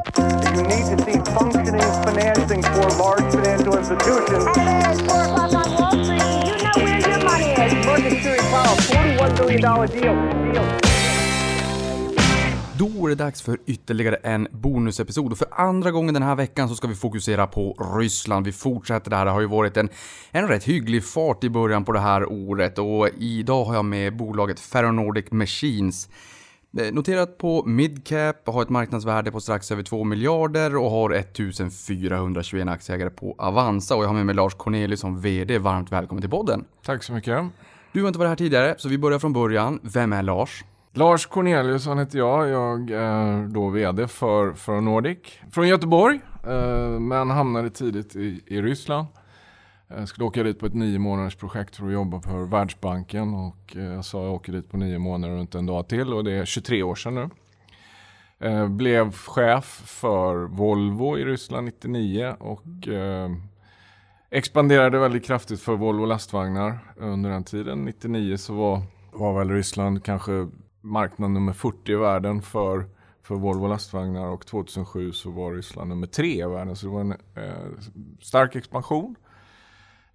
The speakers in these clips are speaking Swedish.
You need to see functioning financing for large financial institutions. Hey, it's 4 o'clock on Wall Street. You know where your money is. Market Series Powell, $41 billion deal. deal. Då är det dags för ytterligare en bonusepisod och för andra gången den här veckan så ska vi fokusera på Ryssland. Vi fortsätter det här, det har ju varit en, en rätt hygglig fart i början på det här året och idag har jag med bolaget Ferronordic Machines. Eh, Noterat på midcap, har ett marknadsvärde på strax över 2 miljarder och har 1421 aktieägare på Avanza och jag har med mig Lars Cornelius som VD. Varmt välkommen till podden. Tack så mycket. Du har inte varit här tidigare, så vi börjar från början. Vem är Lars? Lars Corneliusson heter jag. Jag är då VD för, för Nordic. Från Göteborg, eh, men hamnade tidigt i, i Ryssland. Jag skulle åka dit på ett nio månaders projekt för att jobba för Världsbanken. Och eh, jag sa jag åker dit på nio månader och inte en dag till. Och det är 23 år sedan nu. Eh, blev chef för Volvo i Ryssland 99 och eh, expanderade väldigt kraftigt för Volvo lastvagnar under den tiden. 99 så var, var väl Ryssland kanske marknad nummer 40 i världen för, för Volvo lastvagnar och 2007 så var Ryssland nummer 3 i världen. Så det var en eh, stark expansion.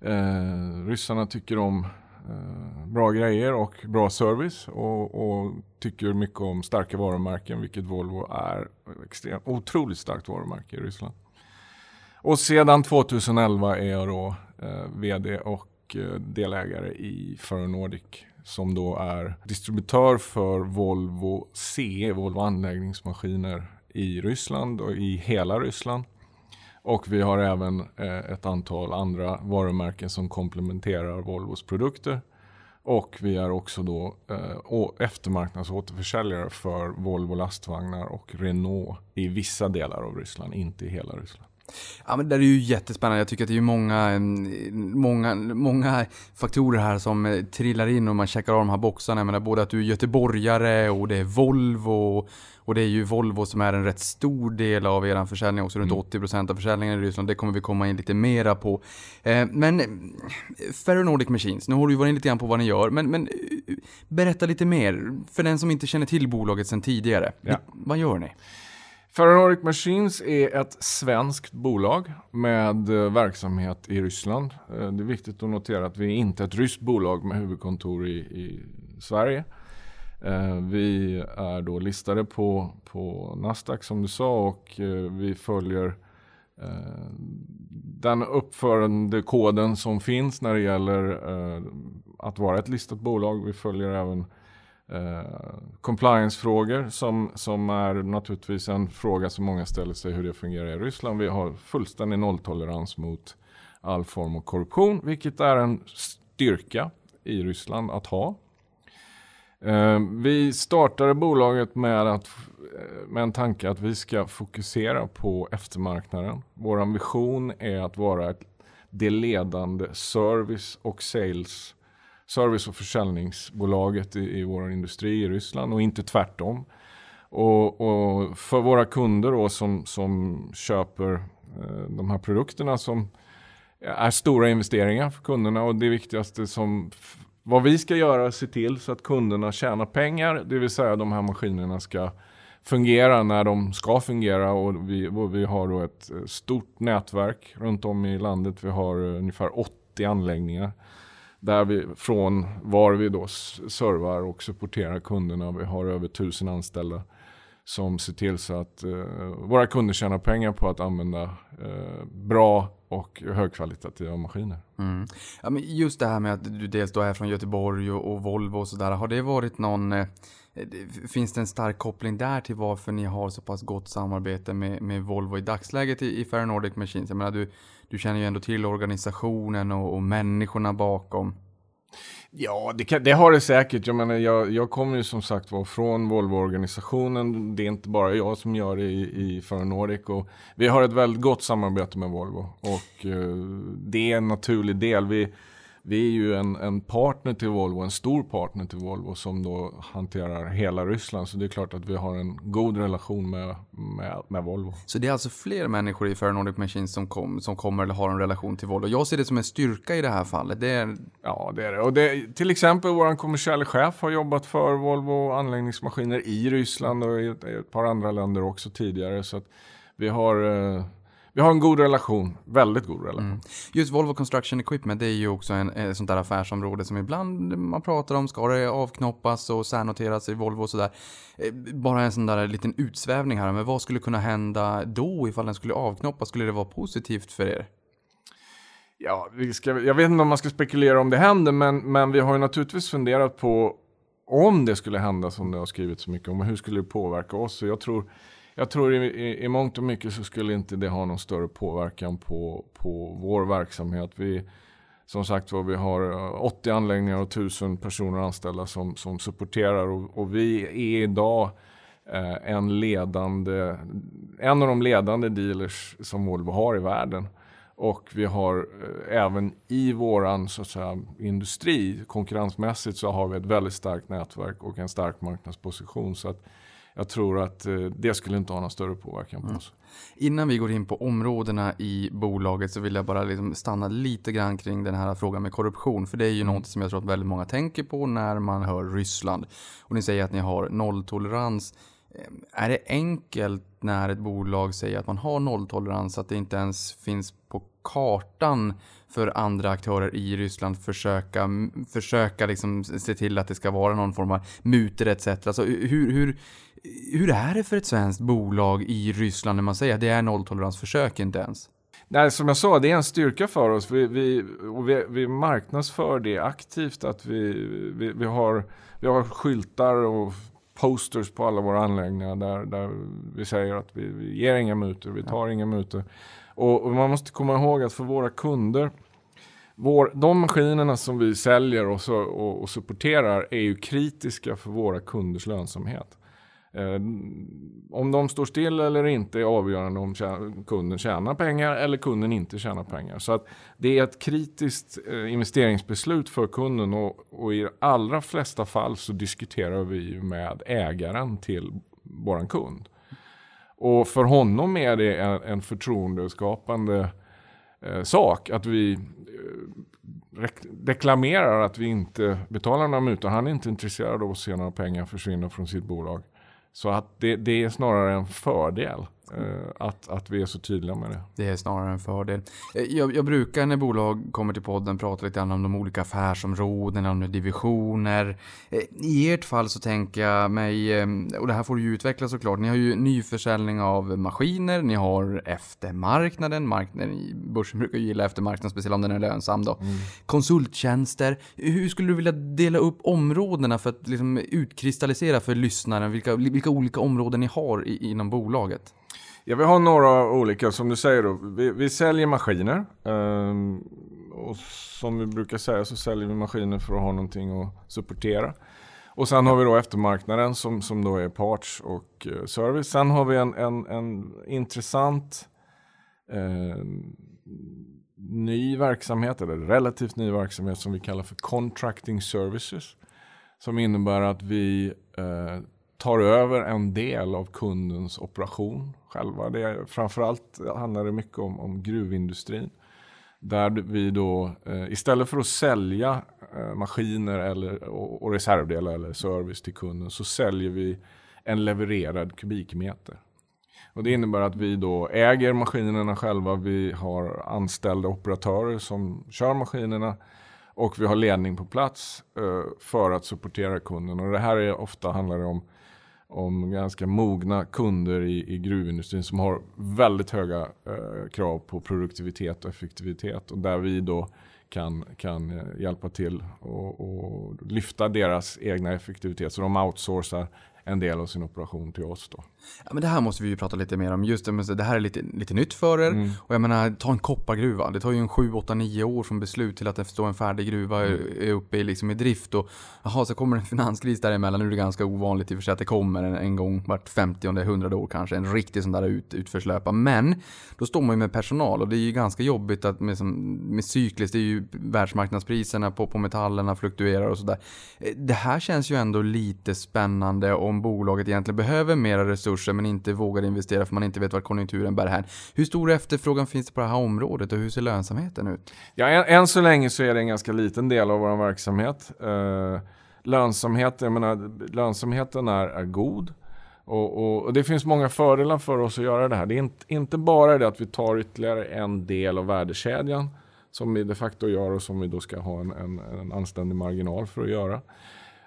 Eh, ryssarna tycker om eh, bra grejer och bra service och, och, tycker mycket om starka varumärken, vilket Volvo är extremt, otroligt starkt varumärke i Ryssland. Och sedan 2011 är jag då eh, VD och eh, delägare i Ferronordic som då är distributör för Volvo CE, Volvo anläggningsmaskiner i Ryssland och i hela Ryssland. Och vi har även eh, ett antal andra varumärken som komplementerar Volvos produkter. Och vi är också då eh, eftermarknadsåterförsäljare för Volvo lastvagnar och Renault i vissa delar av Ryssland, inte i hela Ryssland. Ja, men det är ju jättespännande. Jag tycker att det är många, mm, många, många faktorer här som eh, trillar in och man checkar av de här boxarna. Jag menar både att du är göteborgare och det är Volvo. Och det är ju Volvo som är en rätt stor del av er försäljning, också runt mm. 80% av försäljningen i Ryssland. Det kommer vi komma in lite mera på. Eh, men eh, Ferronordic Machines, nu har du varit in lite grann på vad ni gör, men, men berätta lite mer för den som inte känner till bolaget sedan tidigare. Ja. Vad gör ni? Ferronordic Machines är ett svenskt bolag med eh, verksamhet i Ryssland. Eh, det är viktigt att notera att vi är inte ett ryskt bolag med huvudkontor i, i Sverige. Eh, vi är då listade på, på Nasdaq som du sa och eh, vi följer eh, den uppförande koden som finns när det gäller att vara ett listat bolag. Vi följer även compliance-frågor som, som är naturligtvis en fråga som många ställer sig hur det fungerar i Ryssland. Vi har fullständig nolltolerans mot all form av korruption, vilket är en styrka i Ryssland att ha. Eh, vi startade bolaget med, att, eh, med en tanke att vi ska fokusera på eftermarknaden. Vår vision är att vara det ledande service och sales service och försäljningsbolaget i, i vår industri i Ryssland och inte tvärtom. Och, och för våra kunder då som, som köper eh, de här produkterna som är stora investeringar för kunderna och det viktigaste som vad vi ska göra är se till så att kunderna tjänar pengar, det vill säga de här maskinerna ska fungera när de ska fungera och vi, och vi har då ett eh, stort nätverk runt om i landet. Vi har eh, ungefär 80 anläggningar där vi, från var vi då servar och supporterar kunderna. Vi har över tusen anställda som ser till så att eh, våra kunder tjänar pengar på att använda eh, bra och högkvalitativa maskiner. Mm. Ja, men just det här med att du dels då är från Göteborg och, och Volvo och sådär. Har det varit någon eh, Finns det en stark koppling där till varför ni har så pass gott samarbete med, med Volvo i dagsläget i, i Ferronordic Machines? Jag menar, du, du känner ju ändå till organisationen och, och människorna bakom. Ja, det, kan, det, har det säkert. Jag, menar, jag, jag kommer ju som sagt var från Volvo-organisationen. Det är inte bara jag som gör det i, i Ferronordic. Och vi har ett väldigt gott samarbete med Volvo. Och eh, det är en naturlig del. Vi, vi är ju en, en partner till Volvo, en stor partner till Volvo som då hanterar hela Ryssland. Så det är klart att vi har en god relation med, med, med Volvo. Så det är alltså fler människor i Ferronordic Machines som, kom, som kommer eller har en relation till Volvo. Jag ser det som en styrka i det här fallet. Det är... Ja, det är det. Och det, till exempel vår kommersiella chef har jobbat för Volvo anläggningsmaskiner i Ryssland och i ett, i ett par andra länder också tidigare. Så att vi har eh, vi har en god relation, väldigt god relation. Mm. Just Volvo Construction Equipment, det är ju också en, ett sånt där affärsområde som ibland man pratar om, ska det avknoppas och särnoteras i Volvo och sådär. Eh, bara en sån där liten utsvävning här, men vad skulle kunna hända då ifall den skulle avknoppas? Skulle det vara positivt för er? Ja, vi ska, jag vet inte om man ska spekulera om det händer, men, men vi har ju naturligtvis funderat på om det skulle hända som det har skrivit så mycket om, hur skulle det påverka oss? Så jag tror jag tror i, i, i mångt och mycket så skulle inte det ha någon större påverkan på, på vår verksamhet. Vi, som sagt var, vi har eh, 80 anläggningar och 1000 personer anställda som, som supporterar och, och vi är idag eh, en ledande, en av de ledande dealers som Volvo har i världen. Och vi har eh, även i våran så att säga, industri, konkurrensmässigt så har vi ett väldigt starkt nätverk och en stark marknadsposition. Så att jag tror att eh, det skulle inte ha någon större påverkan på mm. oss. Innan vi går in på områdena i bolaget så vill jag bara liksom stanna lite grann kring den här frågan med korruption. För det är ju mm. något som jag tror att väldigt många tänker på när man hör Ryssland. Och ni säger att ni har nolltolerans. Eh, är det enkelt när ett bolag säger att man har nolltolerans att det inte ens finns på kartan för andra aktörer i Ryssland försöka, försöka liksom se till att det ska vara någon form av mutor etc. Alltså hur, hur, hur är det för ett svenskt bolag i Ryssland när man säger att det är nolltoleransförsök? Inte ens. Nej, som jag sa, det är en styrka för oss. Vi, vi, och vi, vi marknadsför det aktivt. Att vi, vi, vi, har, vi har skyltar och posters på alla våra anläggningar där, där vi säger att vi, vi ger inga mutor, vi tar ja. inga mutor. Och, och, man måste komma ihåg att för våra kunder, vår, de maskinerna som vi säljer och, så, och, och supporterar är ju kritiska för våra kunders lönsamhet. Eh, om de står still eller inte är avgörande om kunden tjänar pengar eller kunden inte tjänar pengar. Så att det är ett kritiskt eh, investeringsbeslut för kunden och, och i allra flesta fall så diskuterar vi med ägaren till våran kund. Och för honom är det en, en förtroendeskapande eh, sak att vi eh, deklamerar att vi inte betalar några mutor. Han är inte intresserad av att se några pengar försvinna från sitt bolag. Så att det, det är snarare en fördel. Eh, att, att vi är så tydliga med det. Det är snarare en fördel. Eh, jag, jag, brukar när bolag kommer till podden prata lite grann om de olika affärsområdena, om divisioner. Eh, I ert fall så tänker jag mig, och det här får du ju utveckla såklart, ni har ju nyförsäljning av maskiner, ni har eftermarknaden, marknaden, börsen brukar gilla eftermarknaden, speciellt om den är lönsam då. Mm. Konsulttjänster. Hur skulle du vilja dela upp områdena för att liksom utkristallisera för lyssnaren vilka, vilka olika områden ni har i, inom bolaget? Ja, vi har några olika, som du säger då. Vi, vi säljer maskiner. Um, och som vi brukar säga så säljer vi maskiner för att ha någonting att supportera. Och sen har vi då eftermarknaden som, som då är parts och uh, service. Sen har vi en, en, en intressant uh, ny verksamhet, eller relativt ny verksamhet som vi kallar för contracting services. Som innebär att vi uh, tar över en del av kundens operation själva. Det är, framförallt handlar det mycket om, om gruvindustrin. Där vi då eh, istället för att sälja eh, maskiner eller, och, och reservdelar eller service till kunden så säljer vi en levererad kubikmeter. Och det innebär att vi då äger maskinerna själva. Vi har anställda operatörer som kör maskinerna och vi har ledning på plats eh, för att supportera kunden. Och det här är ofta handlar det om om ganska mogna kunder i, i gruvindustrin som har väldigt höga eh, krav på produktivitet och effektivitet och där vi då kan, kan eh, hjälpa till och, och lyfta deras egna effektivitet så de outsourcar en del av sin operation till oss. Då. Ja, men det här måste vi ju prata lite mer om. Just det, här är lite, lite nytt för er. Mm. Och jag menar, ta en koppargruva. Det tar ju en 7, 8, 9 år från beslut till att det står en färdig gruva är, Mm. är uppe i, liksom, i drift. Och jaha, så kommer en finanskris däremellan. Nu är det ganska ovanligt i och för sig att det kommer en, en gång vart 50 100 år kanske. En riktig sån där ut, utförslöpa. Men då står man ju med personal och det är ju ganska jobbigt att med, som, med cykliskt. Det är ju världsmarknadspriserna på, på metallerna fluktuerar och sådär. Eh, Det här känns ju ändå lite spännande om bolaget egentligen behöver mera resurser men inte vågar investera för man inte vet vart konjunkturen bär hän. Hur stor efterfrågan finns det på det här området och hur ser lönsamheten ut? Ja, än, än så länge så är det en ganska liten del av vår verksamhet. Eh, lönsamhet, jag menar, lönsamheten är, är god. Och, och, och det finns många fördelar för oss att göra det här. Det är inte, inte bara det att vi tar ytterligare en del av värdekedjan som vi de facto gör och som vi då ska ha en, en, en anständig marginal för att göra.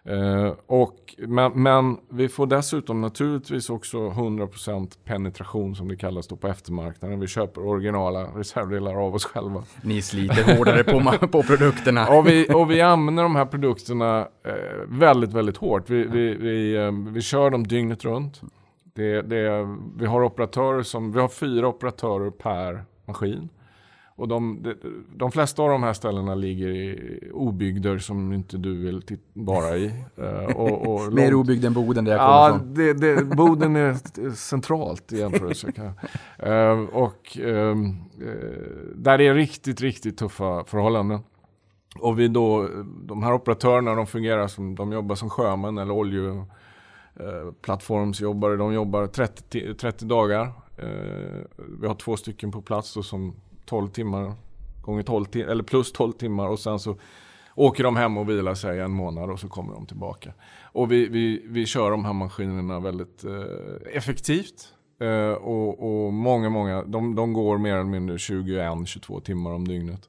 Eh, och, men, men vi får dessutom naturligtvis också 100% penetration som det kallas då på eftermarknaden. Vi köper originala reservdelar av oss själva. Ni sliter hårdare på, på produkterna. Och vi, och vi använder de här produkterna eh, väldigt, väldigt hårt. Vi, vi, vi, eh, vi kör dem dygnet runt. Det, det, vi har operatörer som, vi har fyra operatörer per maskin. Och de, de, de flesta av de här ställena ligger i obygder som inte du vill vara i. Eh, och, och Mer obygd än Boden där jag kommer Ja, från. det, det, Boden är centralt i jämförelse. Eh, och eh, där är riktigt, riktigt tuffa förhållanden. Och vi då, de här operatörerna de fungerar som, de jobbar som sjömän eller oljeplattformsjobbare. De jobbar 30, ti- 30 dagar. Vi har två stycken på plats då som 12 timmar gånger 12 timmar eller plus 12 timmar och sen så åker de hem och vilar sig en månad och så kommer de tillbaka. Och vi, vi, vi kör de här maskinerna väldigt eh, effektivt. Eh, och, och många, många, de, de går mer eller mindre 21-22 timmar om dygnet.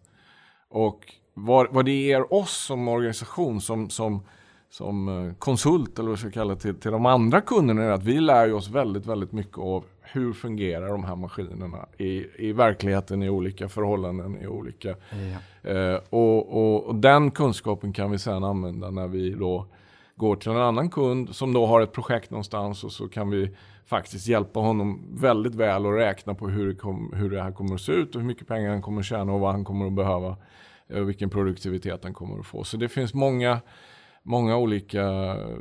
Och vad, vad det ger oss som organisation, som, som, som eh, konsult eller vad jag ska kalla det, till, till de andra kunderna är att vi lär ju oss väldigt, väldigt mycket av hur fungerar de här maskinerna i, i verkligheten, i olika förhållanden, i olika Ja. Eh, och, och, och den kunskapen kan vi sedan använda när vi då går till en annan kund som då har ett projekt någonstans och så kan vi faktiskt hjälpa honom väldigt väl och räkna på hur det, kom, hur det här kommer att se ut och hur mycket pengar han kommer att tjäna och vad han kommer att behöva eh, och vilken produktivitet han kommer att få. Så det finns många, många olika eh,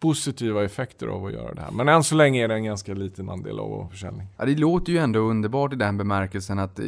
positiva effekter av att göra det här. Men än så länge är det en ganska liten andel av vår försäljning. Ja, det låter ju ändå underbart i den bemärkelsen att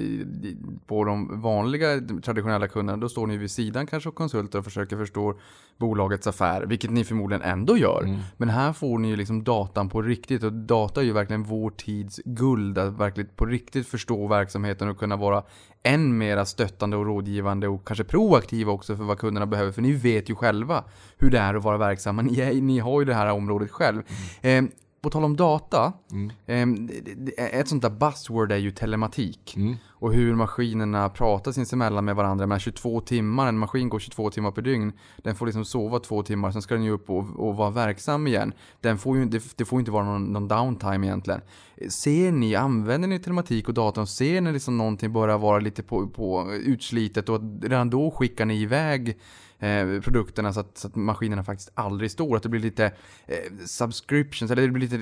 på de vanliga traditionella kunderna, då står ni vid sidan kanske och konsulter och försöker förstå bolagets affär, vilket ni förmodligen ändå gör. Men här får ni ju liksom datan på riktigt och data är ju verkligen vår tids guld, att verkligen på riktigt förstå verksamheten och kunna vara än mera stöttande och rådgivande och kanske proaktiva också för vad kunderna behöver. För ni vet ju själva hur det är att vara verksamma. Ni, är, ni har ju det här området själv. Eh, på tal om data, ehm, det- det- ett sånt där buzzword är ju telematik. Och hur maskinerna pratar sinsemellan med varandra. Men 22 timmar, en maskin går 22 timmar per dygn. Den får liksom sova två timmar, sen ska den ju upp och, och vara verksam igen. Den får ju, det, det får inte vara någon, någon downtime egentligen. Ser ni, använder ni telematik och data och ser ni liksom någonting börjar vara lite på, på utslitet och redan då skickar ni iväg eh, produkterna så att, så att maskinerna faktiskt aldrig står. Att det blir lite eh, subscriptions, eller det blir lite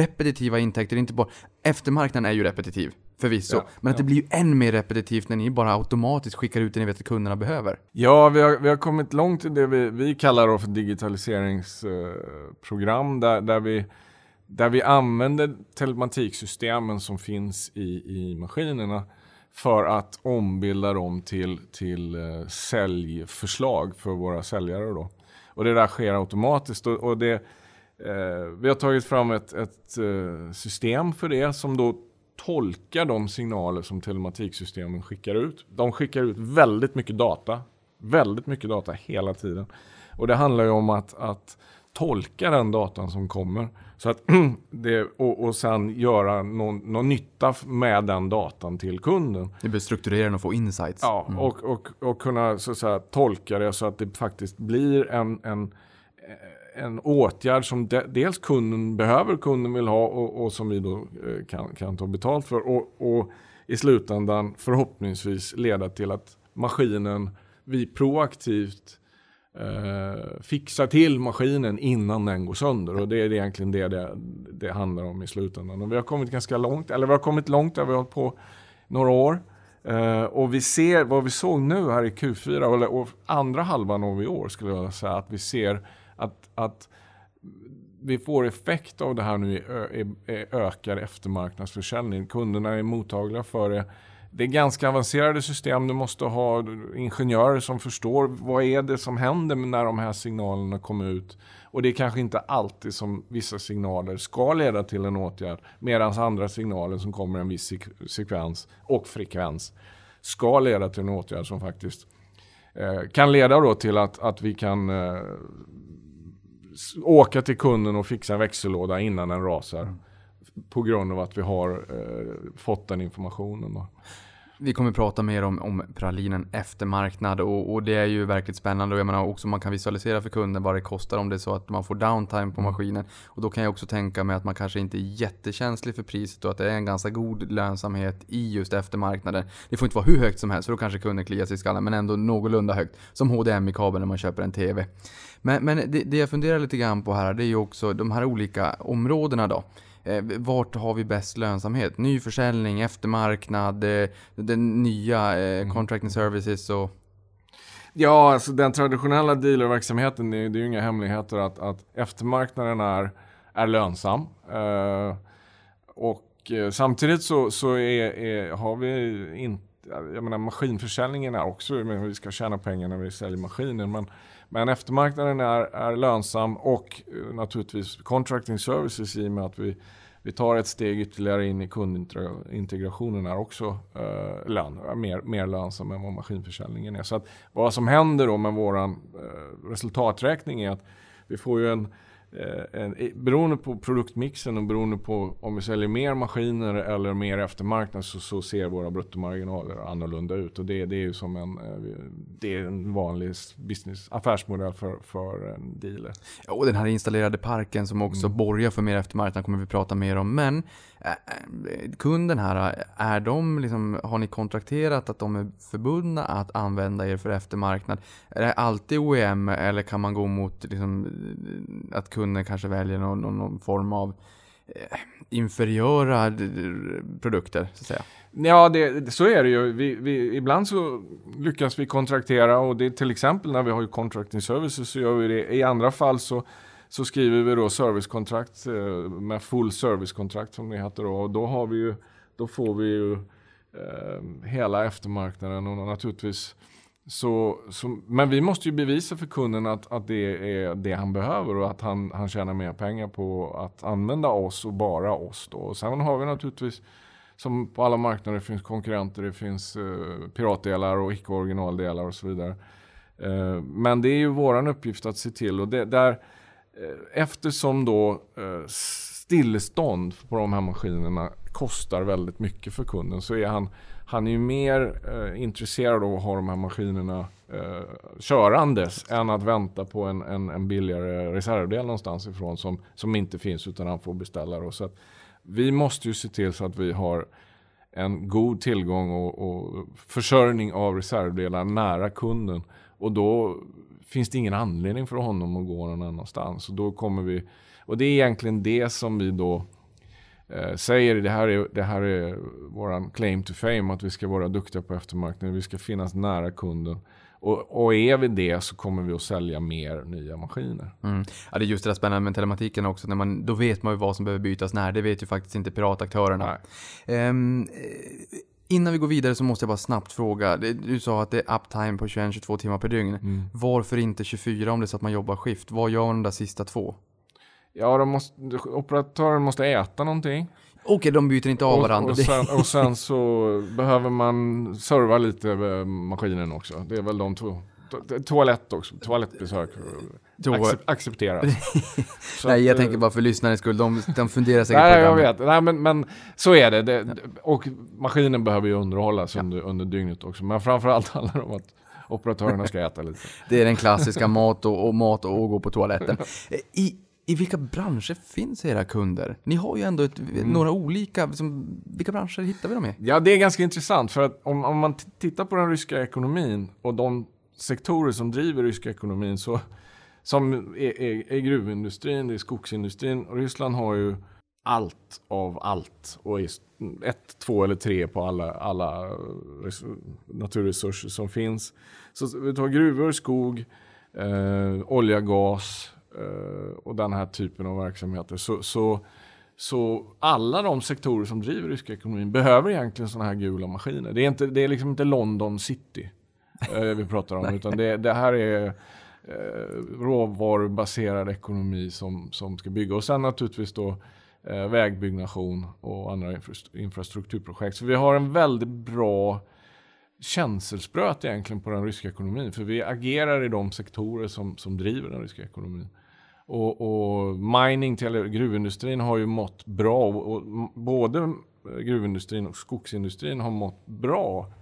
repetitiva intäkter. Inte bara, eftermarknaden är ju repetitiv, förvisso. Ja, men att det blir ju än mer repetitivt när ni bara automatiskt skickar ut det ni vet att kunderna behöver. Ja, vi har, vi har kommit långt i det vi, vi kallar för digitaliseringsprogram där, där, vi, där vi använder telematiksystemen som finns i, i maskinerna för att ombilda dem till, till eh, säljförslag för våra säljare. Då. Och det där sker automatiskt. Och, och det, eh, vi har tagit fram ett, ett eh, system för det som då tolkar de signaler som telematiksystemen skickar ut. De skickar ut väldigt mycket data. Väldigt mycket data hela tiden. Och det handlar ju om att, att tolka den datan som kommer. Så att det, och, och sen göra någon, någon nytta med den datan till kunden. Ni behöver strukturera den och få insights. Ja, och, och, och kunna så att säga, tolka det så att det faktiskt blir en, en, en åtgärd som de, dels kunden behöver, kunden vill ha och, och som vi då eh, kan, kan ta betalt för. Och, och i slutändan förhoppningsvis leda till att maskinen, vi proaktivt eh, fixa till maskinen innan den går sönder. Och det är egentligen det, det det handlar om i slutändan. Och vi har kommit ganska långt, eller vi har kommit långt där vi har hållit på några år. Eh, och vi ser, vad vi såg nu här i Q4, eller, och andra halvan av i år skulle jag säga, att vi ser att, att vi får effekt av det här nu i i- i ökad eftermarknadsförsäljning. Kunderna är mottagliga för det. Det är ganska avancerade system. Du måste ha ingenjörer som förstår vad är det som händer när de här signalerna kommer ut. Och det är kanske inte alltid som vissa signaler ska leda till en åtgärd. Medan andra signaler som kommer i en viss sek- sekvens och frekvens ska leda till en åtgärd som faktiskt eh, kan leda då till att, att vi kan eh, åka till kunden och fixa en växellåda innan den rasar. Mm. På grund av att vi har eh, fått den informationen. Då. Vi kommer prata mer om, om pralinen eftermarknad och, och det är ju verkligt spännande och jag menar också man kan visualisera för kunden vad det kostar om det är så att man får downtime på maskinen. Och då kan jag också tänka mig att man kanske inte är jättekänslig för priset och att det är en ganska god lönsamhet i just eftermarknaden. Det får inte vara hur högt som helst för då kanske kunden kliar sig i skallen men ändå någorlunda högt. Som HDMI-kabel när man köper en TV. Men, men det, det jag funderar lite grann på här det är ju också de här olika områdena då. Eh, vart har vi bäst lönsamhet? Ny försäljning, eftermarknad, eh, den nya eh, contracting services och... Ja, alltså den traditionella dealerverksamheten, det är, det är ju inga hemligheter att, att eftermarknaden är, är lönsam. Eh, och eh, samtidigt så, så är, är, har vi inte, jag menar maskinförsäljningen är också, men vi ska tjäna pengar när vi säljer maskiner. Men, men eftermarknaden är, är lönsam och eh, naturligtvis contracting services i och med att vi vi tar ett steg ytterligare in i kundintegrationen är också eh, lön, mer, mer lönsam än vad maskinförsäljningen är. Så att vad som händer då med vår eh, resultaträkning är att vi får ju en, en, beroende på produktmixen och beroende på om vi säljer mer maskiner eller mer eftermarknad så, så ser våra bruttomarginaler annorlunda ut. Och det, det är ju som en, eh, det är en vanlig business, affärsmodell för, för en dealer. Och den här installerade parken som också borgar för mer eftermarknad kommer vi prata mer om. Men eh, eh, kunden här, är de liksom, har ni kontrakterat att de är förbundna att använda er för eftermarknad? Är det alltid OEM eller kan man gå mot liksom, att kunden kanske väljer någon, någon, någon form av eh, inferiöra eh, produkter så att säga? Ja, det, så är det ju. Vi, vi, ibland så lyckas vi kontraktera och det är till exempel när vi har ju contracting services så gör vi det. I andra fall så, så skriver vi då servicekontrakt eh, med full servicekontrakt som det heter då. Och då, har vi ju, då får vi ju eh, hela eftermarknaden och naturligtvis så, så, men vi måste ju bevisa för kunden att, att det är det han behöver och att han, han tjänar mer pengar på att använda oss och bara oss. Då. Och sen har vi naturligtvis som på alla marknader finns konkurrenter, det finns eh, piratdelar och icke-originaldelar och så vidare. Eh, men det är ju våran uppgift att se till och det, där, eh, Eh, eftersom då eh, stillestånd på de här maskinerna kostar väldigt mycket för kunden så är han, han är ju mer eh, intresserad av att ha de här maskinerna eh, körandes än att vänta på en, en, en billigare reservdel någonstans ifrån som, som inte finns utan han får beställa. Då. Så att vi måste ju se till så att vi har en god tillgång och, och försörjning av reservdelar nära kunden. Och då finns det ingen anledning för honom att gå någon annanstans. Och, då kommer vi, och det är egentligen det som vi då eh, säger, det här är, det här är våran claim to fame, att vi ska vara duktiga på eftermarknaden, vi ska finnas nära kunden. Och, och är vi det så kommer vi att sälja mer nya maskiner. Mm. Ja, det är just det där spännande med telematiken också. När man, då vet man ju vad som behöver bytas när. Det vet ju faktiskt inte pirataktörerna. Eh, innan vi går vidare så måste jag bara snabbt fråga. Du sa att det är uptime på 21-22 timmar per dygn. Varför inte 24 om det är så att man jobbar skift? Vad gör de där sista två? Ja, de måste, operatören måste äta någonting. Okej, de byter inte av Och, varandra. och, sen, och sen så behöver man serva lite maskinen också. Det är väl de två. To- Toalett också, toalettbesök. Toa- Accep- accepteras. Så Nej, jag eh, tänker bara för lyssnarens skull. De, de funderar säkert Nej, på jag det. vet. Nej, men, men så är det. det. Och maskinen behöver ju underhållas under, under dygnet också. Men framförallt handlar det om att operatörerna ska äta lite. Det är den klassiska mat och, och mat och gå på toaletten. I, I vilka branscher finns era kunder? Ni har ju ändå ett, Mm. några olika, liksom, vilka branscher hittar vi dem i? Ja, det är ganska intressant för att om, om man tittar på den ryska ekonomin och de sektorer som driver ryska ekonomin så, som är, är, är gruvindustrin, det är skogsindustrin. Och Ryssland har ju allt av allt och är ett, två eller tre på alla, alla naturresurser som finns. Så vi tar gruvor, skog, eh, olja, gas eh, och den här typen av verksamheter. Så, så, så alla de sektorer som driver ryska ekonomin behöver egentligen sådana här gula maskiner. Det är, inte, det är liksom inte London city vi pratar om, utan det, det här är eh, råvarubaserad ekonomi som, som ska bygga. Och sen naturligtvis då eh, vägbyggnation och andra infrastrukturprojekt. Så vi har en väldigt bra känselspröt egentligen på den ryska ekonomin. För vi agerar i de sektorer som, som driver den ryska ekonomin. Och, och mining till gruvindustrin har ju mått bra. Och, och, både gruvindustrin och skogsindustrin har mått bra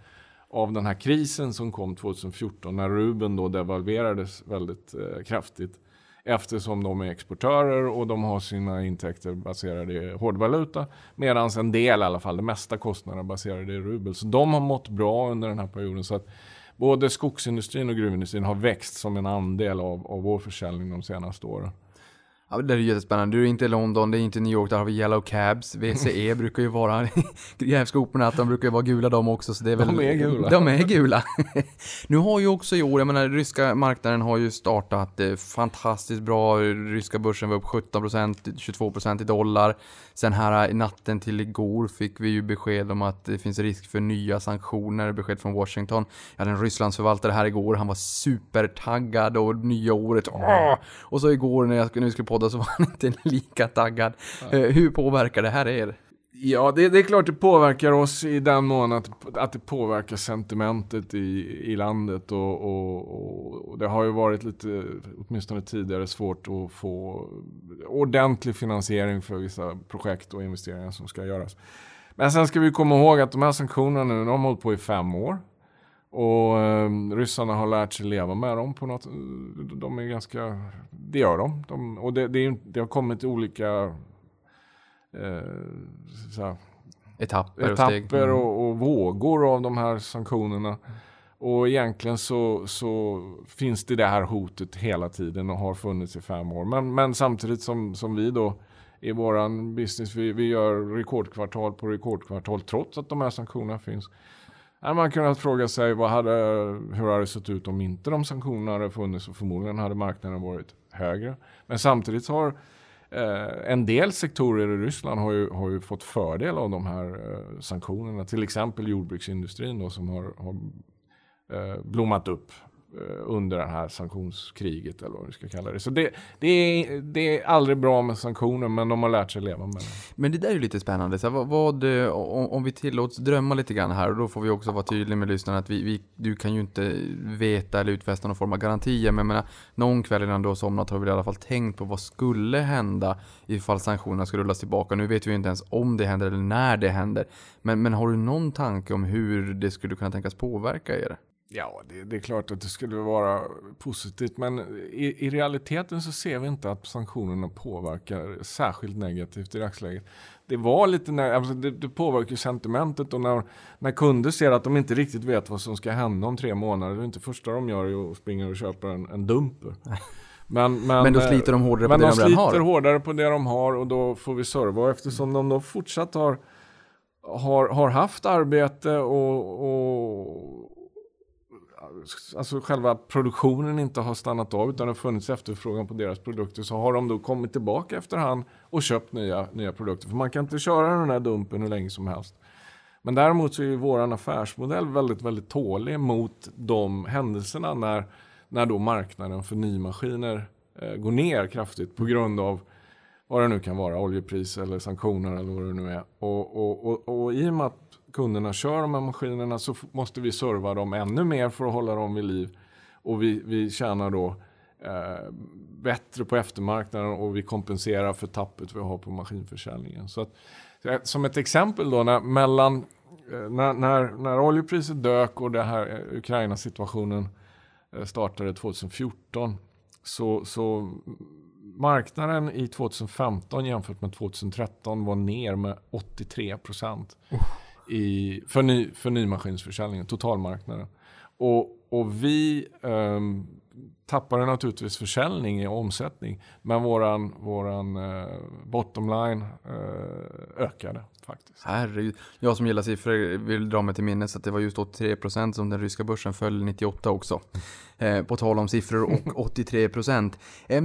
av den här krisen som kom 2014 när rubeln då devalverades väldigt eh, kraftigt. Eftersom de är exportörer och de har sina intäkter baserade i hårdvaluta. Medan en del, i alla fall, det mesta kostnaderna baserade i rubel. Så de har mått bra under den här perioden. Så att både skogsindustrin och gruvindustrin har växt som en andel av, av vår försäljning de senaste åren. Ja, det är jättespännande. Du är inte i London, det är inte New York, där har vi Yellow Cabs. VCE brukar ju vara, grävskoporna, de brukar ju vara gula de också. Så det är väl, de är gula. De är gula. nu har ju också i år, jag menar ryska marknaden har ju startat eh, fantastiskt bra. Ryska börsen var upp 17%, 22% i dollar. Sen här i natten till igår fick vi ju besked om att det finns risk för nya sanktioner, besked från Washington. Jag hade en Rysslandsförvaltare här igår, han var supertaggad och nya året, åh! Och så igår när, jag, när vi skulle podda så var han inte lika taggad. Ja. Eh, hur påverkar det här er? Ja, det, det, är klart det påverkar oss i den mån att, att det påverkar sentimentet i, i landet. Och, och, och, det har ju varit lite, åtminstone tidigare, svårt att få ordentlig finansiering för vissa projekt och investeringar som ska göras. Men sen ska vi komma ihåg att de här sanktionerna nu, de har hållit på i fem år. Och eh, ryssarna har lärt sig leva med dem på något, de är ganska, det gör de. de och det, det, det har kommit olika eh, etapper, etapper och, mm. och, och, vågor av de här sanktionerna. Och egentligen så, så, finns det det här hotet hela tiden och har funnits i fem år. Men, men samtidigt som, som vi då i våran business, vi, vi gör rekordkvartal på rekordkvartal trots att de här sanktionerna finns. Här man kunnat fråga sig vad hade, hur hade det sett ut om inte de sanktionerna hade funnits och förmodligen hade marknaden varit högre. Men samtidigt har Eh, en del sektorer i Ryssland har ju, har ju fått fördel av de här eh, sanktionerna. Till exempel jordbruksindustrin då, som har, har eh, blommat upp Eh, under det här sanktionskriget eller vad vi ska kalla det. Så det, det, är, det är aldrig bra med sanktioner men de har lärt sig leva med det. Men det där är ju lite spännande. Så vad, vad, eh, om, om vi tillåts drömma lite grann här och då får vi också vara tydliga med lyssnarna att vi, vi, du kan ju inte veta eller utfästa någon form av garantier. Men jag menar, någon kväll innan du har somnat har vi i alla fall tänkt på vad skulle hända ifall sanktionerna skulle rullas tillbaka. Nu vet vi ju inte ens om det händer eller när det händer. Men, men har du någon tanke om hur det skulle kunna tänkas påverka er? Ja, det, det, är klart att det skulle vara positivt. Men i, i, realiteten så ser vi inte att sanktionerna påverkar särskilt negativt i dagsläget. Det var lite alltså det, det påverkar sentimentet och när, när kunder ser att de inte riktigt vet vad som ska hända om tre månader. Det är inte första de gör är att springa och köpa en, en dumper. Men, men, men då sliter de hårdare på det de, redan har? Men de sliter hårdare på det de har och då får vi serva. Och eftersom de då fortsatt har, har, har haft arbete och, och alltså själva produktionen inte har stannat av utan det har funnits efterfrågan på deras produkter så har de då kommit tillbaka efterhand och köpt nya, nya produkter. För man kan inte köra den här dumpen hur länge som helst. Men däremot så är ju vår affärsmodell väldigt, väldigt tålig mot de händelserna när, när då marknaden för nymaskiner eh, går ner kraftigt på grund av vad det nu kan vara, oljepris eller sanktioner eller vad det nu är. Och, och, och, och i och med att kunderna kör de här maskinerna så måste vi serva dem ännu mer för att hålla dem vid liv. Och vi, vi tjänar då eh, bättre på eftermarknaden och vi kompenserar för tappet vi har på maskinförsäljningen. Så att, eh, som ett exempel då, när, mellan, eh, när, när, när oljepriset dök och den här eh, Ukraina-situationen startade 2014 så, så marknaden i 2015 jämfört med 2013 var ner med 83 procent. Oh i, för, ny, för nymaskinsförsäljningen, totalmarknaden. Och och vi um, tappade naturligtvis försäljning i omsättning. Men våran, våran uh, bottom line uh, ökade faktiskt. Herregud. Jag som gillar siffror vill dra mig till minnes att det var just 83% som den ryska börsen föll 98 också. Eh, på tal om siffror och 83%. Eh,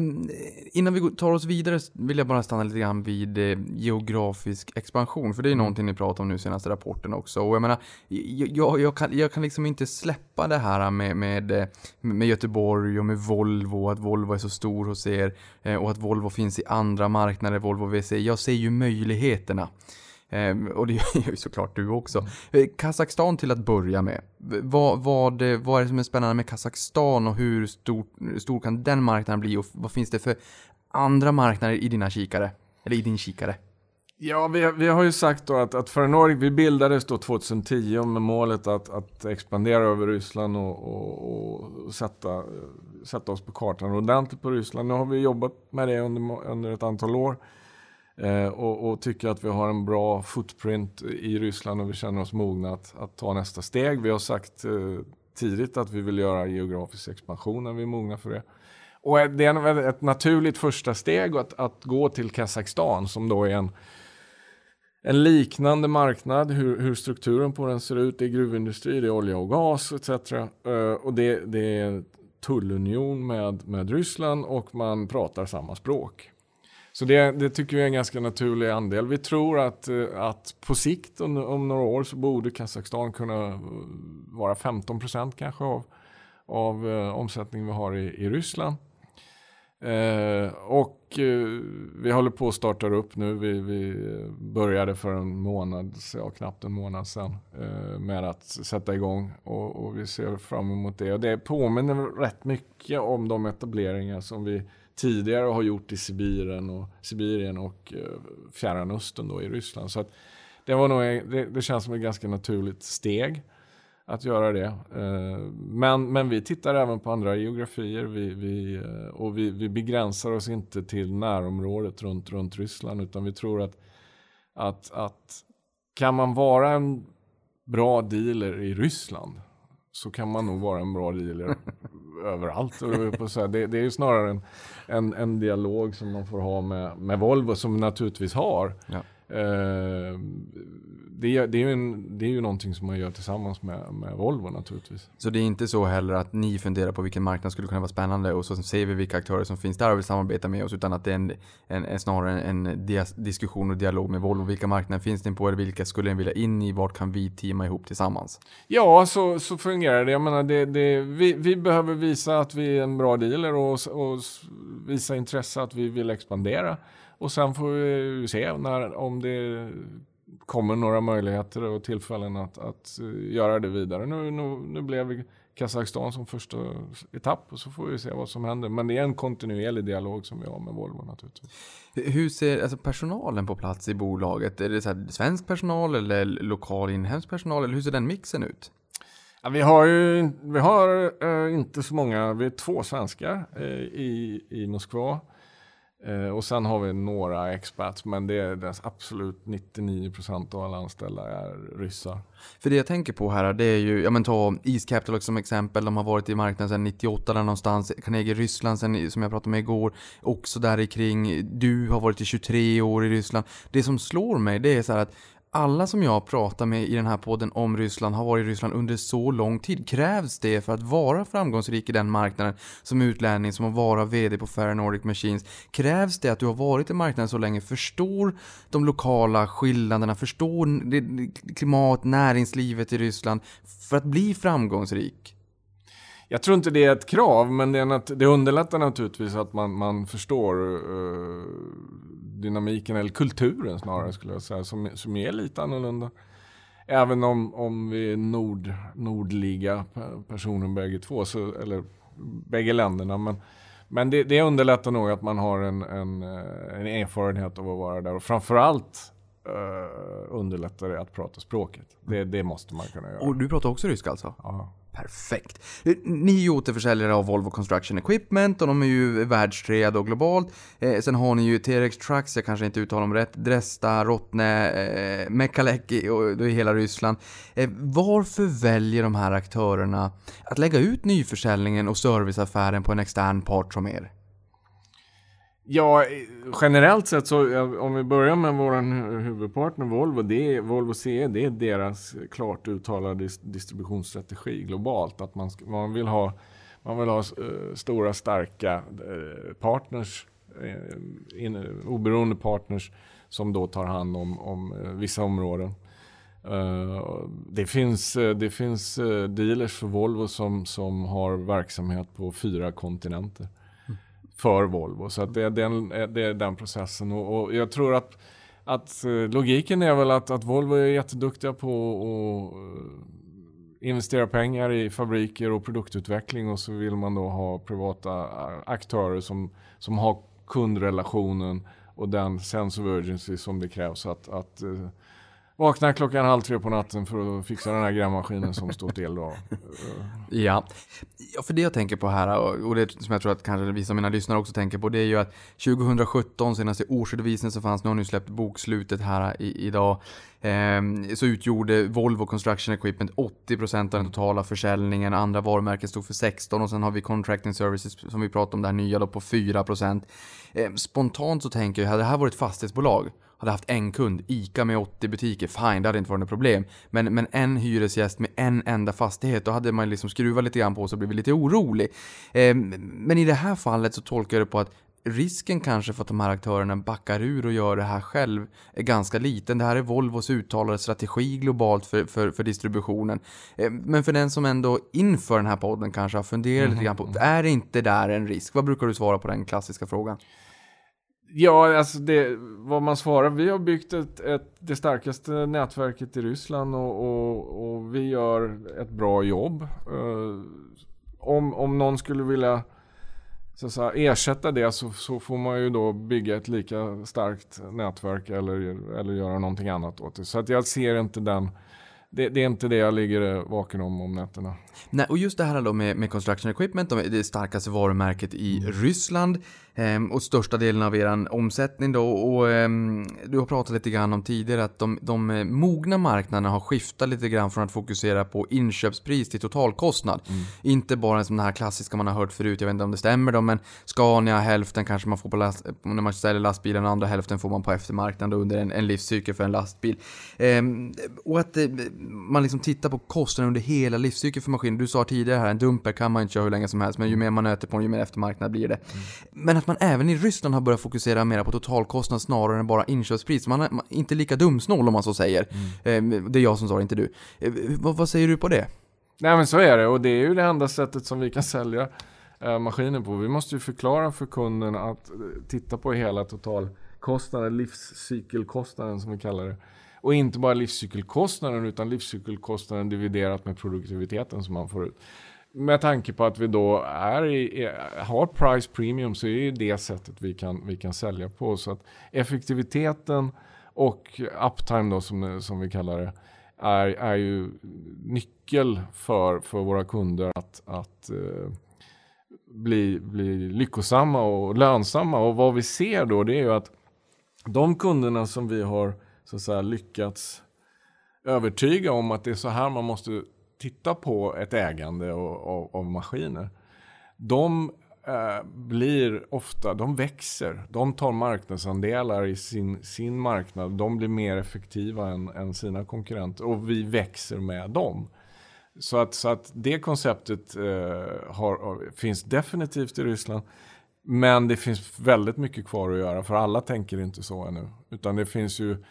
innan vi tar oss vidare vill jag bara stanna lite grann vid eh, geografisk expansion. För det är mm. någonting ni pratar om nu senaste rapporten också. Och jag menar, jag, jag, kan, jag kan liksom inte släppa det här med, med, eh, med Göteborg och med Volvo. Att Volvo är så stor hos er. Eh, och att Volvo finns i andra marknader, Volvo VC. Jag ser ju möjligheterna. Ehm, och det gör ju såklart du också. Mm. Kazakstan till att börja med. Vad, vad, vad är det som är spännande med Kazakstan och hur stor, stor kan den marknaden bli och vad finns det för andra marknader i dina kikare? Eller i din kikare? Ja, vi, vi har ju sagt då att, att för Nordic, vi bildades då 2010 med målet att, att expandera över Ryssland och, och, och, sätta, sätta oss på kartan ordentligt på Ryssland. Nu har vi jobbat med det under, under ett antal år. Eh, och, och, tycker att vi har en bra footprint i Ryssland och vi känner oss mogna att, att ta nästa steg. Vi har sagt eh, tidigt att vi vill göra geografisk expansion när vi är mogna för det. Och det är ett naturligt första steg att, att gå till Kazakstan som då är en, en liknande marknad, hur, hur, strukturen på den ser ut. Det är gruvindustri, det är olja och gas etc. Eh, och det, det, är tullunion med, med Ryssland och man pratar samma språk. Så det, det, tycker vi är en ganska naturlig andel. Vi tror att, eh, att på sikt om, om några år så borde Kazakstan kunna eh, vara 15 procent kanske av, av eh, omsättningen vi har i, i Ryssland. Eh, och eh, vi håller på att starta upp nu. Vi, vi började för en månad, ja, knappt en månad sedan eh, med att sätta igång och, och, vi ser fram emot det. Och det påminner rätt mycket om de etableringar som vi tidigare har gjort i Sibirien och, Sibirien och eh, Fjärran Östern då i Ryssland. Så att det, var nog, det, det, känns som ett ganska naturligt steg att göra det. Eh, men, men vi tittar även på andra geografier vi, vi, eh, och vi, vi begränsar oss inte till närområdet runt, runt Ryssland utan vi tror att, att, att kan man vara en bra dealer i Ryssland så kan man nog vara en bra dealer överallt. Det, det är ju snarare en, en, en, dialog som man får ha med, med Volvo, som vi naturligtvis har. Ja. Eh, det, det, är ju en, det är ju någonting som man gör tillsammans med, med Volvo naturligtvis. Så det är inte så heller att ni funderar på vilken marknad skulle kunna vara spännande och så ser vi vilka aktörer som finns där och vill samarbeta med oss utan att det är, en, en, en snarare en dias, diskussion och dialog med Volvo. Vilka marknader finns ni på eller vilka skulle ni vilja in i? Vart kan vi teama ihop tillsammans? Ja, så, så fungerar det. Jag menar, det, det vi, vi behöver visa att vi är en bra dealer och, och visa intresse att vi vill expandera. Och sen får vi se när, om det kommer några möjligheter och tillfällen att, att eh, göra det vidare. Nu, nu, nu blev Kazakstan som första etapp och så får vi se vad som händer. Men det är en kontinuerlig dialog som vi har med Volvo naturligtvis. Hur ser alltså, personalen på plats i bolaget? Är det så svensk personal eller lokal inhemsk personal? Eller hur ser den mixen ut? Ja, vi har ju vi har, uh, inte så många, vi är två svenskar uh, i, i Moskva. Eh, och sen har vi några expats, men det är dess absolut 99% av alla anställda är ryssar. För det jag tänker på här, det är ju, ja men ta East Capital som exempel, de har varit i marknaden sedan 98 där någonstans, Carnegie Ryssland sen, som jag pratade med igår, också där kring. Du har varit i 23 år i Ryssland. Det som slår mig, det är så här att alla som jag pratar med i den här podden om Ryssland har varit i Ryssland under så lång tid. Krävs det för att vara framgångsrik i den marknaden som utlänning, som att vara VD på Fair Nordic Machines? Krävs det att du har varit i marknaden så länge, förstår de lokala skillnaderna, förstår klimat, näringslivet i Ryssland för att bli framgångsrik? Jag tror inte det är ett krav, men det, är det underlättar naturligtvis att man, man förstår uh, dynamiken, eller kulturen snarare skulle jag säga, som, som är lite annorlunda. Även om, om vi är nord, nordliga personer bägge två, så, eller bägge länderna. Men, men det, det underlättar nog att man har en, en, eh, en erfarenhet av att vara där. Och framförallt uh, underlättar det att prata språket. Det, det måste man kunna göra. Och du pratar också ryska alltså? Ja. Perfekt. Ni är ju återförsäljare av Volvo Construction Equipment och de är ju världstrea då globalt. Eh, sen har ni ju T-Rex Trucks, jag kanske inte uttalar dem rätt, Dresta, Rottne, eh, Mekaleki och då i hela Ryssland. Eh, varför väljer de här aktörerna att lägga ut nyförsäljningen och serviceaffären på en extern part som er? Ja, generellt sett så om vi börjar med vår huvudpartner Volvo, det är, Volvo CE, det är deras klart uttalade distributionsstrategi globalt. Att man, man vill ha, man vill ha eh, stora starka eh, partners, eh, in, oberoende partners som då tar hand om, om vissa områden. det finns, det finns dealers för Volvo som, som har verksamhet på fyra kontinenter för Volvo. Så att det, är den, det är den processen. Och, och, jag tror att, att eh, logiken är väl att, att Volvo är jätteduktiga på att eh, investera pengar i fabriker och produktutveckling och så vill man då ha privata eh, aktörer som, som har kundrelationen och den sense of urgency som det krävs att, att Vaknar klockan halv tre på natten för att fixa den här grävmaskinen som står till då. ja. ja, för det jag tänker på här och det som jag tror att kanske vissa av mina lyssnare också tänker på det är ju att 2017 senaste årsredovisningen som fanns, nu har ni släppt bokslutet här i, idag, eh, så utgjorde Volvo Construction Equipment 80% av den totala försäljningen, andra varumärken stod för 16 och sen har vi Contracting Services som vi pratade om det här nya då på 4%. Eh, spontant så tänker jag, hade det här varit ett fastighetsbolag hade haft en kund, ICA med 80 butiker, fine, det hade inte varit något problem. Men, men en hyresgäst med en enda fastighet, då hade man liksom skruvat lite grann på sig och blivit lite orolig. Eh, men i det här fallet så tolkar jag det på att risken kanske för att de här aktörerna backar ur och gör det här själv är ganska liten. Det här är Volvos uttalade strategi globalt för, för, för distributionen. Eh, men för den som ändå inför den här podden kanske har funderat mm. lite grann på, är inte där en risk? Vad brukar du svara på den klassiska frågan? Ja, alltså det, vad man svarar. Vi har byggt ett, ett, det starkaste nätverket i Ryssland och, och, och vi gör ett bra jobb. Uh, om, om någon skulle vilja så säga, ersätta det så, så, får man ju då bygga ett lika starkt nätverk eller, eller göra någonting annat åt det. Så att jag ser inte den det, det, är inte det jag ligger vaken om om nätterna. Nej, och just det här då med, med Construction Equipment, det starkaste varumärket i mm. Ryssland. Ehm, och största delen av er omsättning då. Och ehm, du har pratat lite grann om tidigare att de, de eh, mogna marknaderna har skiftat lite grann från att fokusera på inköpspris till totalkostnad. Mm. Inte bara som den här klassiska man har hört förut, jag vet inte om det stämmer då, men Scania hälften kanske man får på last, när man ställer lastbilen, andra hälften får man på eftermarknaden under en, en livscykel för en lastbil. Ehm, och att eh, man liksom tittar på kostnaden under hela livscykeln för maskinen. Du sa tidigare här, en dumper kan man inte köra hur länge som helst, men ju mer man nöter på den, ju mer eftermarknad blir det. Mm. Men att man även i Ryssland har börjat fokusera mer på totalkostnad snarare än bara inköpspris. Man är inte lika dumsnål om man så säger. Mm. Eh, det är jag som sa det, inte du. Eh, vad, vad, säger du på det? Nej men så är det och det är ju det enda sättet som vi kan sälja eh, maskinen på. Vi måste ju förklara för kunden att titta på hela totalkostnaden, livscykelkostnaden som vi kallar det. Och inte bara livscykelkostnaden utan livscykelkostnaden dividerat med produktiviteten som man får ut med tanke på att vi då är i, har price premium så är det det sättet vi kan, vi kan sälja på. Så att effektiviteten och uptime då som, som vi kallar det är, är ju nyckel för, för våra kunder att, att eh, bli, bli lyckosamma och lönsamma. Och vad vi ser då det är ju att de kunderna som vi har så att säga, lyckats övertyga om att det är så här man måste titta på ett ägande av, av maskiner. De eh, blir ofta, de växer. De tar marknadsandelar i sin, sin marknad. De blir mer effektiva än, än sina konkurrenter och vi växer med dem. Så att, så att det konceptet eh, har, finns definitivt i Ryssland. Men det finns väldigt mycket kvar att göra för alla tänker inte så ännu. Utan det finns ju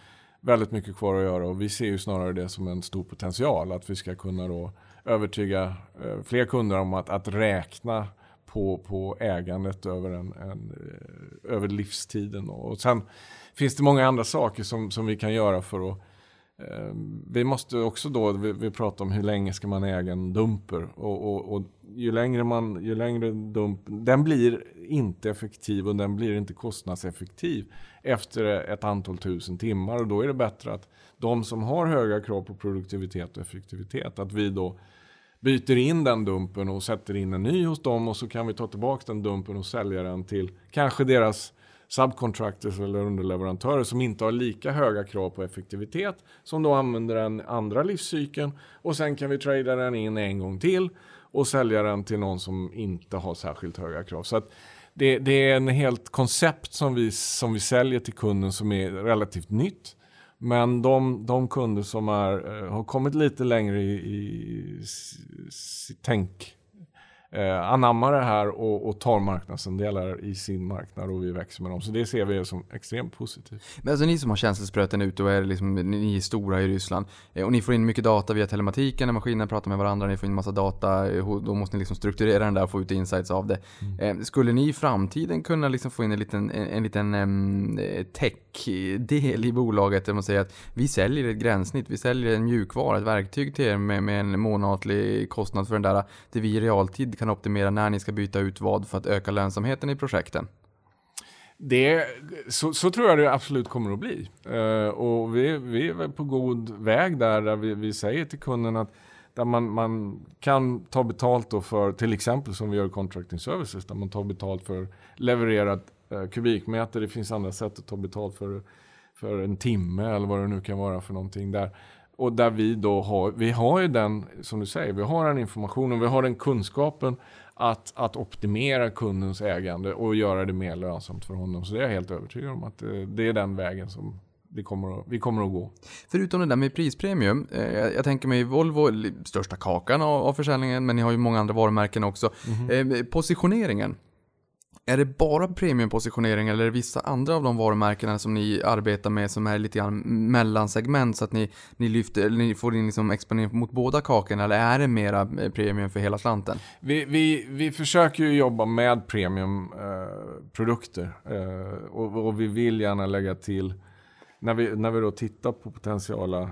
väldigt mycket kvar att göra och vi ser ju snarare det som en stor potential att vi ska kunna då övertyga eh, fler kunder om att, att räkna på, på ägandet över, en, en, eh, över livstiden. Och sen finns det många andra saker som, som vi kan göra för att Ehm, vi måste också då, vi, vi pratar om hur länge ska man äga en dumper? Och, och, och, ju längre man, ju längre dump, den blir inte effektiv och den blir inte kostnadseffektiv efter ett antal tusen timmar. Och då är det bättre att de som har höga krav på produktivitet och effektivitet, att vi då byter in den dumpen och sätter in en ny hos dem och så kan vi ta tillbaka den dumpen och sälja den till kanske deras subcontractors eller underleverantörer som inte har lika höga krav på effektivitet som då använder den andra livscykeln och sen kan vi trada den in en gång till och sälja den till någon som inte har särskilt höga krav. Så att det, det är en helt koncept som vi, som vi säljer till kunden som är relativt nytt. Men de, de kunder som är, eh, har kommit lite längre i, i, i tänk eh, anammar det här och, och tar marknadsandelar i sin marknad och vi växer med dem. Så det ser vi som extremt positivt. Men alltså ni som har känselspröten ute och är liksom, ni är stora i Ryssland eh, och ni får in mycket data via telematiken när maskinerna pratar med varandra, ni får in massa data, eh, då måste ni liksom strukturera den där och få ut insights av det. Mm. Skulle ni i framtiden kunna liksom få in en liten, en, en liten um, tech-del i bolaget där man säger att vi säljer ett gränssnitt, vi säljer en mjukvara, ett verktyg till er med, med en månatlig kostnad för den där, där vi i realtid kan optimera när ni ska byta ut vad för att öka lönsamheten i projekten? Det, så, så, tror jag det absolut kommer att bli. Uh, och vi, vi är på god väg där, där vi, vi säger till kunden att där man, man kan ta betalt då för, till exempel som vi gör contracting services, där man tar betalt för levererad uh, eh, kubikmeter. Det finns andra sätt att ta betalt för, för en timme eller vad det nu kan vara för någonting där. Och där vi då har, vi har ju den, som du säger, vi har den informationen, vi har den kunskapen att, att optimera kundens ägande och göra det mer lönsamt för honom. Så det är jag helt övertygad om att det, eh, det är den vägen som vi kommer, att, vi kommer att gå. Förutom det där med prispremium, eh, jag, tänker mig Volvo, största kakan av, av försäljningen, men ni har ju många andra varumärken också. Mm -hmm. positioneringen, är det bara premiumpositionering eller är det vissa andra av de varumärkena som ni arbetar med som är lite grann mellansegment så att ni, ni, lyfter, ni får in liksom exponering mot båda kakorna eller är det mera eh, premium för hela slanten? Vi, vi, vi försöker ju jobba med premiumprodukter eh, eh, och, och vi vill gärna lägga till när vi, när vi då tittar på potentiella eh,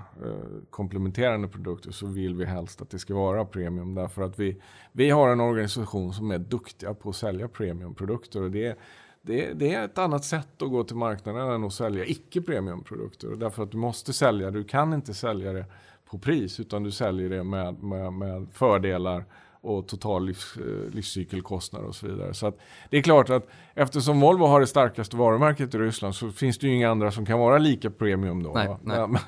komplementerande produkter så vill vi helst att det ska vara premium. Därför att vi, vi har en organisation som är duktiga på att sälja premiumprodukter. Och det, det, det är ett annat sätt att gå till marknaden än att sälja icke premiumprodukter. Därför att du måste sälja, du kan inte sälja det på pris utan du säljer det med, med, med fördelar och total livs, eh, livscykelkostnader och så vidare. Så det är klart att eftersom Volvo har det starkaste varumärket i Ryssland så finns det ju inga andra som kan vara lika premium då. Nej, nej. Men,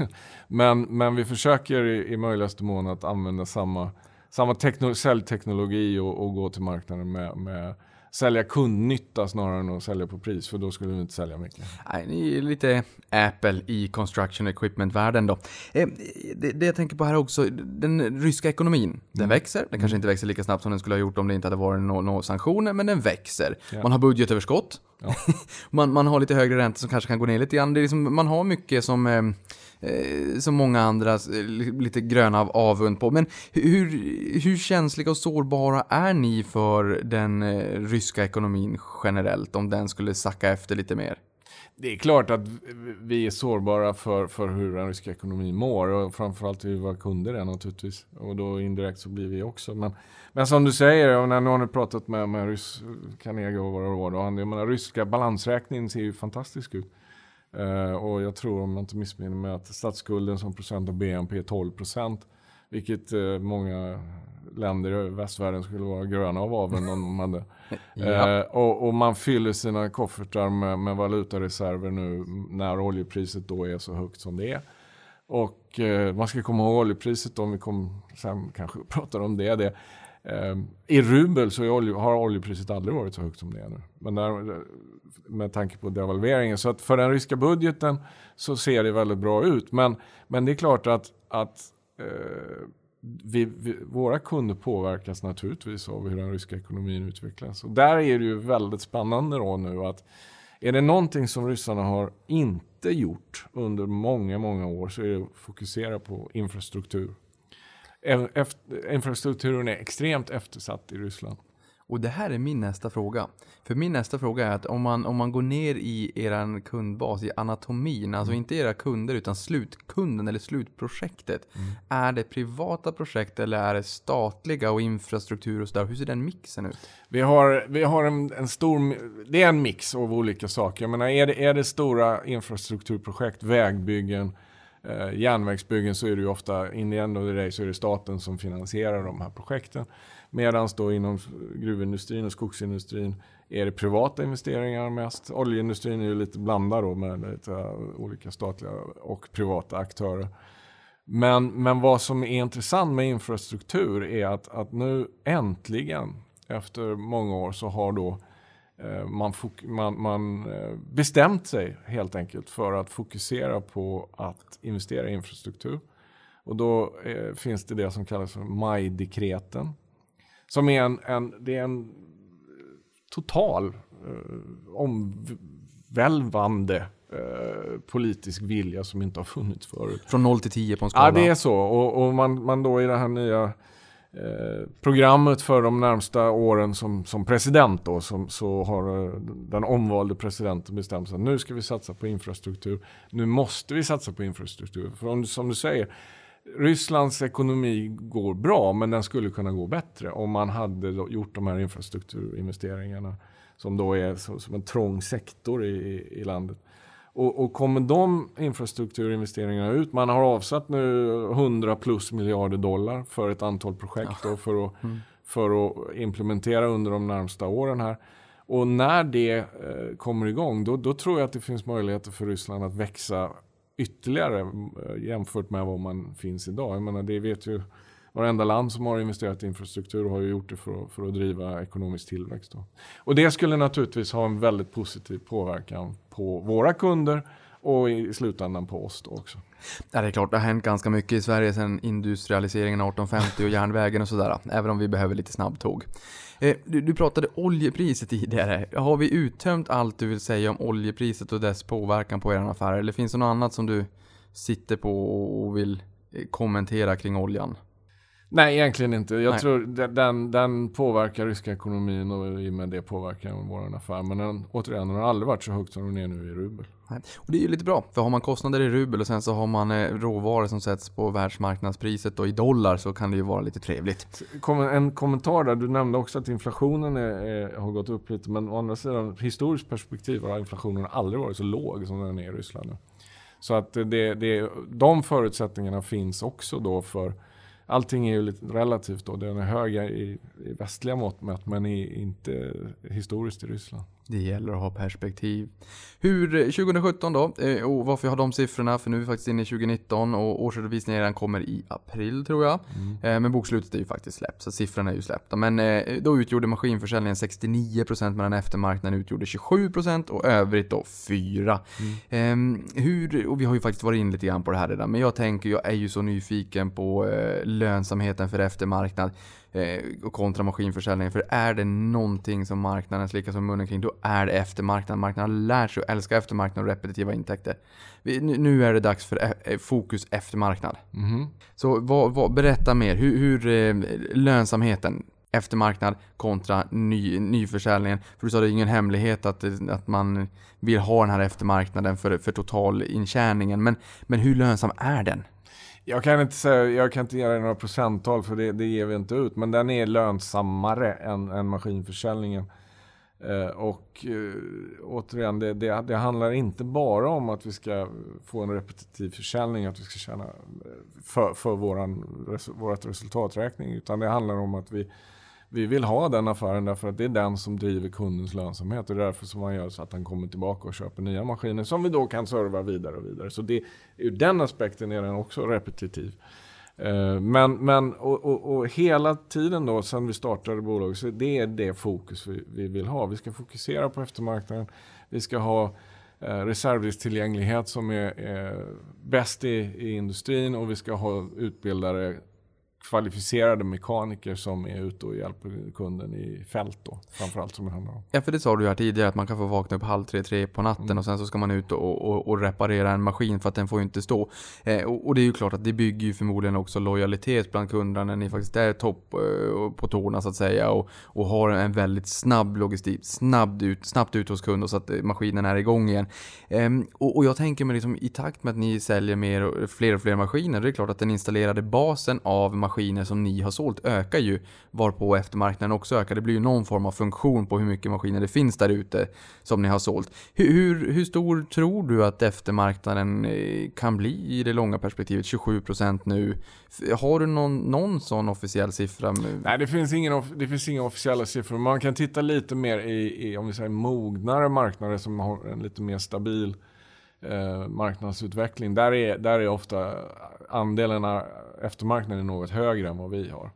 men, men, vi försöker i, i möjligaste mån att använda samma, samma tekno, säljteknologi och, och gå till marknaden med, med sälja kundnytta snarare än att sälja på pris, för då skulle vi inte sälja mycket. Nej, ni är lite Apple i construction equipment-världen då. Eh, det, det, jag tänker på här också, den ryska ekonomin, mm. den växer. Den kanske mm. inte växer lika snabbt som den skulle ha gjort om det inte hade varit några no sanktioner, men den växer. Ja. Man har budgetöverskott. Ja. man, man har lite högre räntor som kanske kan gå ner lite grann. Det är liksom, man har mycket som eh, Eh, som många andra eh, lite gröna av avund på. Men hur, hur känsliga och sårbara är ni för den eh, ryska ekonomin generellt om den skulle sacka efter lite mer? Det är klart att vi är sårbara för, för hur den ryska ekonomin mår och framförallt hur våra kunder är naturligtvis. Och då indirekt så blir vi också. Men, men som du säger, och när nu har ni pratat med, med ryss, Carnegie och våra råd. Och han, jag menar, ryska balansräkningen ser ju fantastisk ut. Uh, och jag tror, om jag inte missminner mig, att statsskulden som procent av BNP är 12 procent. Vilket uh, många länder i västvärlden skulle vara gröna av avund om de hade. ja. uh, och, och, man fyller sina koffertar med, med valutareserver nu när oljepriset då är så högt som det är. Och man ska komma ihåg oljepriset om vi kommer, sen kanske pratar om det. det I rubel så olje, har oljepriset aldrig varit så högt som det är nu. Men där, med tanke på devalveringen. Så att för den ryska budgeten så ser det väldigt bra ut. Men, men det är klart att, att eh, vi, vi, våra kunder påverkas naturligtvis av hur den ryska ekonomin utvecklas. Och där är det ju väldigt spännande då nu att är det någonting som ryssarna har inte gjort under många, många år så är det att fokusera på infrastruktur. Efter, infrastrukturen är extremt eftersatt i Ryssland. Och det här är min nästa fråga. För min nästa fråga är att om man, om man går ner i er kundbas, i anatomin, alltså mm. inte era kunder utan slutkunden eller slutprojektet. Mm. Är det privata projekt eller är det statliga och infrastruktur och sådär? Hur ser den mixen ut? Vi har, vi har en, en stor, det är en mix av olika saker. Jag menar, är det, är det stora infrastrukturprojekt, vägbyggen, eh, järnvägsbyggen så är det ju ofta, in the end of the day, så är det staten som finansierar de här projekten. Medan då inom gruvindustrin och skogsindustrin är det privata investeringar mest. Oljeindustrin är ju lite blandad då med lite olika statliga och privata aktörer. Men, men vad som är intressant med infrastruktur är att, att nu äntligen efter många år så har då eh, man, man, man, bestämt sig helt enkelt för att fokusera på att investera i infrastruktur. Och då eh, finns det det som kallas för majdekreten. Som är en, en, det är en total eh, omvälvande eh, politisk vilja som inte har funnits förut. Från 0 till 10 på en skala? Ja, det är så. Och, och man, man då i det här nya eh, programmet för de närmsta åren som, som president då, som, så har eh, den omvalde presidenten bestämt sig att nu ska vi satsa på infrastruktur. Nu måste vi satsa på infrastruktur. För om, som du säger, Rysslands ekonomi går bra, men den skulle kunna gå bättre om man hade gjort de här infrastrukturinvesteringarna som då är som en trång sektor i, i, i landet. Och, och, kommer de infrastrukturinvesteringarna ut, man har avsatt nu 100 plus miljarder dollar för ett antal projekt ja. för, att, mm. för att implementera under de närmsta åren här. Och när det eh, kommer igång, då, då tror jag att det finns möjligheter för Ryssland att växa ytterligare eh, jämfört med vad man finns idag. Jag menar, det vet ju varenda land som har investerat i infrastruktur har ju gjort det för att, för att driva ekonomisk tillväxt. Då. Och det skulle naturligtvis ha en väldigt positiv påverkan på våra kunder och i slutändan på oss då också. Ja, det är klart, det har hänt ganska mycket i Sverige sedan industrialiseringen 1850 och järnvägen och sådär, även om vi behöver lite snabbtåg. Eh, du, du, pratade oljepriset tidigare. Har vi uttömt allt du vill säga om oljepriset och dess påverkan på er affär? Eller finns det något annat som du sitter på och vill eh, kommentera kring oljan? Nej, egentligen inte. Jag Nej. tror den, den påverkar ryska ekonomin och i och med det påverkar vår affär. Men den, återigen, den har aldrig varit så högt som den är nu i rubel. Nej. Och det är ju lite bra, för har man kostnader i rubel och sen så har man eh, råvaror som sätts på världsmarknadspriset och i dollar så kan det ju vara lite trevligt. En kommentar där, du nämnde också att inflationen är, är, har gått upp lite. Men å andra sidan, historiskt perspektiv har inflationen aldrig varit så låg som den är i Ryssland nu. Så att det, det, de förutsättningarna finns också då för allting är ju lite relativt då. Den är höga i, i västliga mått mätt men i, inte historiskt i Ryssland. Det gäller att ha perspektiv. Hur, 2017 då, eh, och varför jag har de siffrorna, för nu är vi faktiskt inne i 2019 och årsredovisningen kommer i april tror jag. Mm. Eh, men bokslutet är ju faktiskt släppt, så siffrorna är ju släppta. Men eh, då utgjorde maskinförsäljningen 69% medan eftermarknaden utgjorde 27% och övrigt då 4%. Mm. Ehm, hur, och vi har ju faktiskt varit in lite grann på det här redan, men jag tänker, jag är ju så nyfiken på lönsamheten för eftermarknad eh, kontra maskinförsäljning. För är det någonting som marknaden slickar som munnen kring, då är det eftermarknaden. Marknaden lärt sig att älska eftermarknaden och repetitiva intäkter. Vi, nu är det dags för e fokus eftermarknad. Mm. Så vad, vad, berätta mer. Hur, hur eh, lönsamheten eftermarknad kontra ny, nyförsäljningen. För du sa det är ingen hemlighet att, att man vill ha den här eftermarknaden för, för totalintjäningen. Men, men hur lönsam är den? Jag kan inte säga, jag kan inte ge några procenttal för det, det ger vi inte ut. Men den är lönsammare än, än maskinförsäljningen. Eh, och eh, återigen, det, det, det, handlar inte bara om att vi ska få en repetitiv försäljning, att vi ska tjäna eh, för, för våran, vårat resultaträkning. Utan det handlar om att vi vi vill ha den affären därför att det är den som driver kundens lönsamhet. Och det är därför som man gör så att han kommer tillbaka och köper nya maskiner som vi då kan serva vidare och vidare. Så det, ur den aspekten är den också repetitiv. Eh, men, men och, och, och, hela tiden då sen vi startade bolaget så det är det fokus vi, vi vill ha. Vi ska fokusera på eftermarknaden. Vi ska ha eh, reservdelstillgänglighet som är, är bäst i, i industrin och vi ska ha utbildare kvalificerade mekaniker som är ute och hjälper kunden i fält då, framförallt som det handlar om. Ja, för det sa du här tidigare att man kan få vakna upp halv tre, tre på natten mm. och sen så ska man ut och, och, och, reparera en maskin för att den får ju inte stå. Eh, och, och, det är ju klart att det bygger ju förmodligen också lojalitet bland kunderna när ni faktiskt är topp eh, på tårna så att säga och, och har en väldigt snabb logistik, snabbt ut, snabbt ut hos kunden så att eh, maskinen är igång igen. Eh, och, jag tänker mig liksom i takt med att ni säljer mer fler och fler maskiner, det är klart att den installerade basen av maskiner som ni har sålt ökar ju, varpå eftermarknaden också ökar. Det blir ju någon form av funktion på hur mycket maskiner det finns där ute som ni har sålt. Hur, hur, hur stor tror du att eftermarknaden eh, kan bli i det långa perspektivet? 27% nu. Har du någon, någon sån officiell siffra? Nej, det finns, ingen, det finns inga officiella siffror. Man kan titta lite mer i, i om vi säger mognare marknader som har en lite mer stabil eh, marknadsutveckling. Där är, där är ofta andelen eftermarknaden något högre än vad vi har.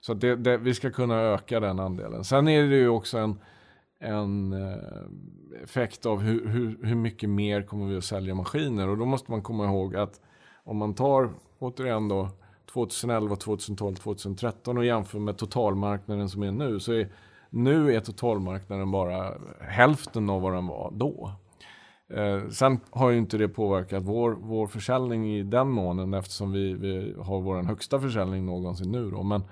Så det, det, vi ska kunna öka den andelen. Sen är det ju också en, en eh, effekt av hur, hur, hur mycket mer kommer vi att sälja maskiner. Och då måste man komma ihåg att om man tar, återigen då, 2011, 2012, 2013 och jämför med totalmarknaden som är nu så är nu är totalmarknaden bara hälften av vad den var då. Eh, sen har ju inte det påverkat vår, vår försäljning i den månen eftersom vi, vi har vår högsta försäljning någonsin nu. Då. Men,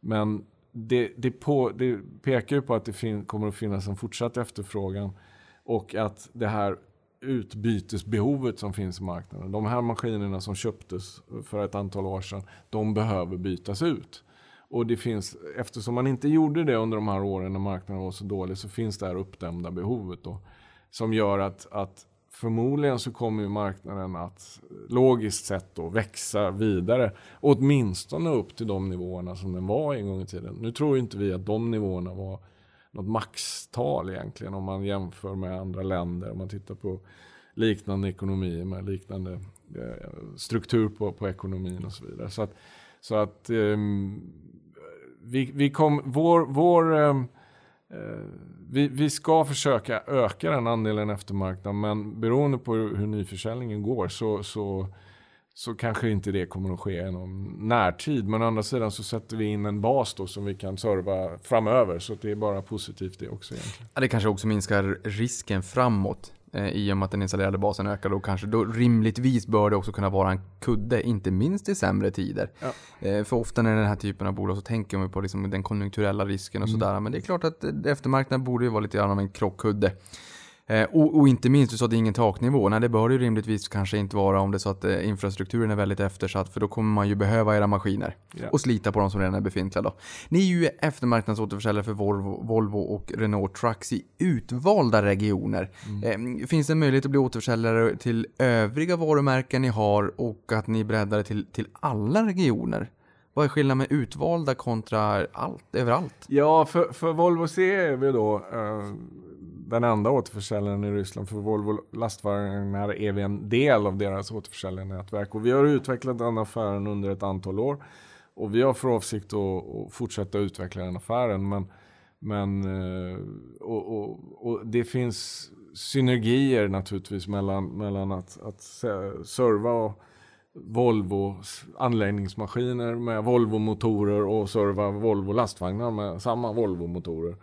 men det, det, på, det pekar ju på att det fin, kommer att finnas en fortsatt efterfrågan och att det här utbytesbehovet som finns i marknaden. De här maskinerna som köptes för ett antal år sedan, de behöver bytas ut. Och det finns, eftersom man inte gjorde det under de här åren när marknaden var så dålig så finns det här uppdämda behovet då. Som gör att, att förmodligen så kommer marknaden att logiskt sett då växa vidare. Åtminstone upp till de nivåerna som den var en gång i tiden. Nu tror inte vi att de nivåerna var något maxtal egentligen om man jämför med andra länder. Om man tittar på liknande ekonomier med liknande eh, struktur på, på ekonomin och så vidare. Så att, så att um, vi, vi kom, vår, vår um, uh, vi, vi ska försöka öka den andelen eftermarknad, men beroende på hur, hur nyförsäljningen går så, så, så kanske inte det kommer att ske inom närtid. Men å andra sidan så sätter vi in en bas då som vi kan serva framöver så det är bara positivt det också egentligen. Ja, det kanske också minskar risken framåt. Eh, I och med att den installerade basen ökar då kanske då rimligtvis bör det också kunna vara en kudde, inte minst i sämre tider. Ja. Eh, för ofta när det är den här typen av bolag så tänker man på liksom den konjunkturella risken och sådär. Men det är klart att eh, eftermarknaden borde ju vara lite grann av en krockkudde. Eh, och, och inte minst, du sa att det är ingen taknivå. Nej, det bör det ju rimligtvis kanske inte vara om det är så att eh, infrastrukturen är väldigt eftersatt. För då kommer man ju behöva era maskiner. Ja. Och slita på de som redan är befintliga då. Ni är ju eftermarknadsåterförsäljare för Volvo, Volvo och Renault Trucks i utvalda regioner. Eh, finns det en möjlighet att bli återförsäljare till övriga varumärken ni har och att ni breddar det till, till alla regioner? Vad är skillnaden med utvalda kontra allt, överallt? Ja, för, för Volvo C är vi då eh, den enda återförsäljaren i Ryssland. För Volvo lastvagnar är vi en del av deras återförsäljarnätverk. Och vi har utvecklat den affären under ett antal år. Och vi har för avsikt att, att fortsätta utveckla den affären. Men, men eh, och, och, och det finns synergier naturligtvis mellan, mellan att, att serva och Volvo anläggningsmaskiner med Volvo-motorer och serva Volvo lastvagnar med samma Volvo-motorer.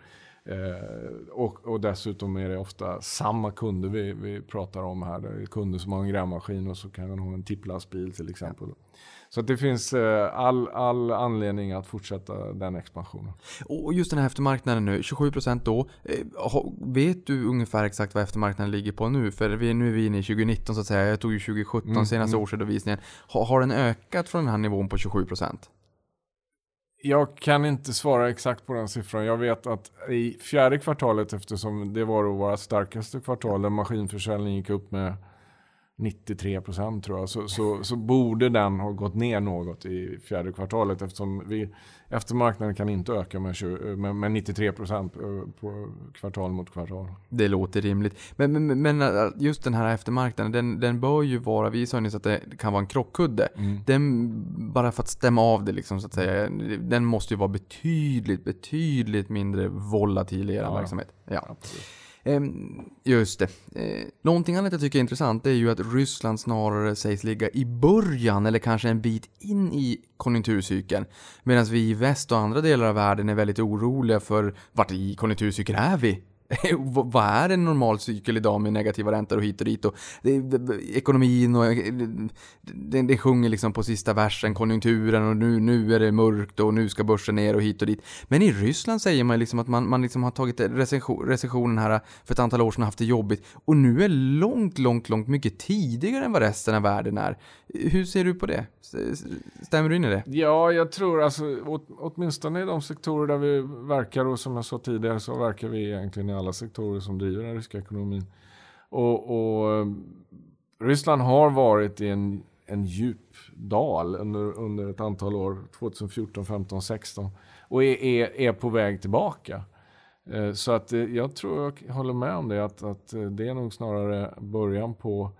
Eh, och, och dessutom är det ofta samma kunder vi, vi pratar om här. Det är kunder som har en grävmaskin och så kan man ha en tipplastbil till exempel. Så det finns eh, all, all anledning att fortsätta den expansionen. Och just den här eftermarknaden nu, 27% då. Eh, vet du ungefär exakt vad eftermarknaden ligger på nu? För vi, nu är vi inne i 2019 så att säga. Jag tog ju 2017 Mm, senaste mm. årsredovisningen. Ha, har den ökat från den här nivån på 27%? Jag kan inte svara exakt på den siffran. Jag vet att i fjärde kvartalet, eftersom det var då våra starkaste kvartal, där maskinförsäljningen gick upp med 93 procent tror jag, så, så, så borde den ha gått ner något i fjärde kvartalet eftersom vi, eftermarknaden kan inte öka med, 20, med, med 93 procent på kvartal mot kvartal. Det låter rimligt. Men, men, men äh, just den här eftermarknaden, den, den bör ju vara, vi sa nyss att det kan vara en krockkudde. Den, bara för att stämma av det liksom så att säga, den måste ju vara betydligt, betydligt mindre volatil i er Ja. verksamhet. Ja. Absolut. Ehm, just det. Eh, någonting annat jag tycker är intressant är ju att Ryssland snarare sägs ligga i början eller kanske en bit in i konjunkturcykeln. Medan vi i väst och andra delar av världen är väldigt oroliga för vart i konjunkturcykeln är vi? vad är en normal cykel idag med negativa räntor och hit och dit och det, det, ekonomin och eh, det, det sjunger liksom på sista versen konjunkturen och nu, nu är det mörkt och nu ska börsen ner och hit och dit. Men i Ryssland säger man liksom att man, man liksom har tagit recession, recessionen här eh, för ett antal år sedan och haft det jobbigt och nu är långt, långt, långt mycket tidigare än vad resten av världen är. Hur ser du på det? Stämmer du in i det? Ja, jag tror alltså åt, åtminstone i de sektorer där vi verkar och som jag sa tidigare så verkar vi egentligen alla sektorer som driver den ryska ekonomin. Och, och eh, Ryssland har varit i en, en djup dal under, under ett antal år, 2014, 15, 16 och är, är, är på väg tillbaka. Eh, så att eh, jag tror jag håller med om det, att, att det är nog snarare början på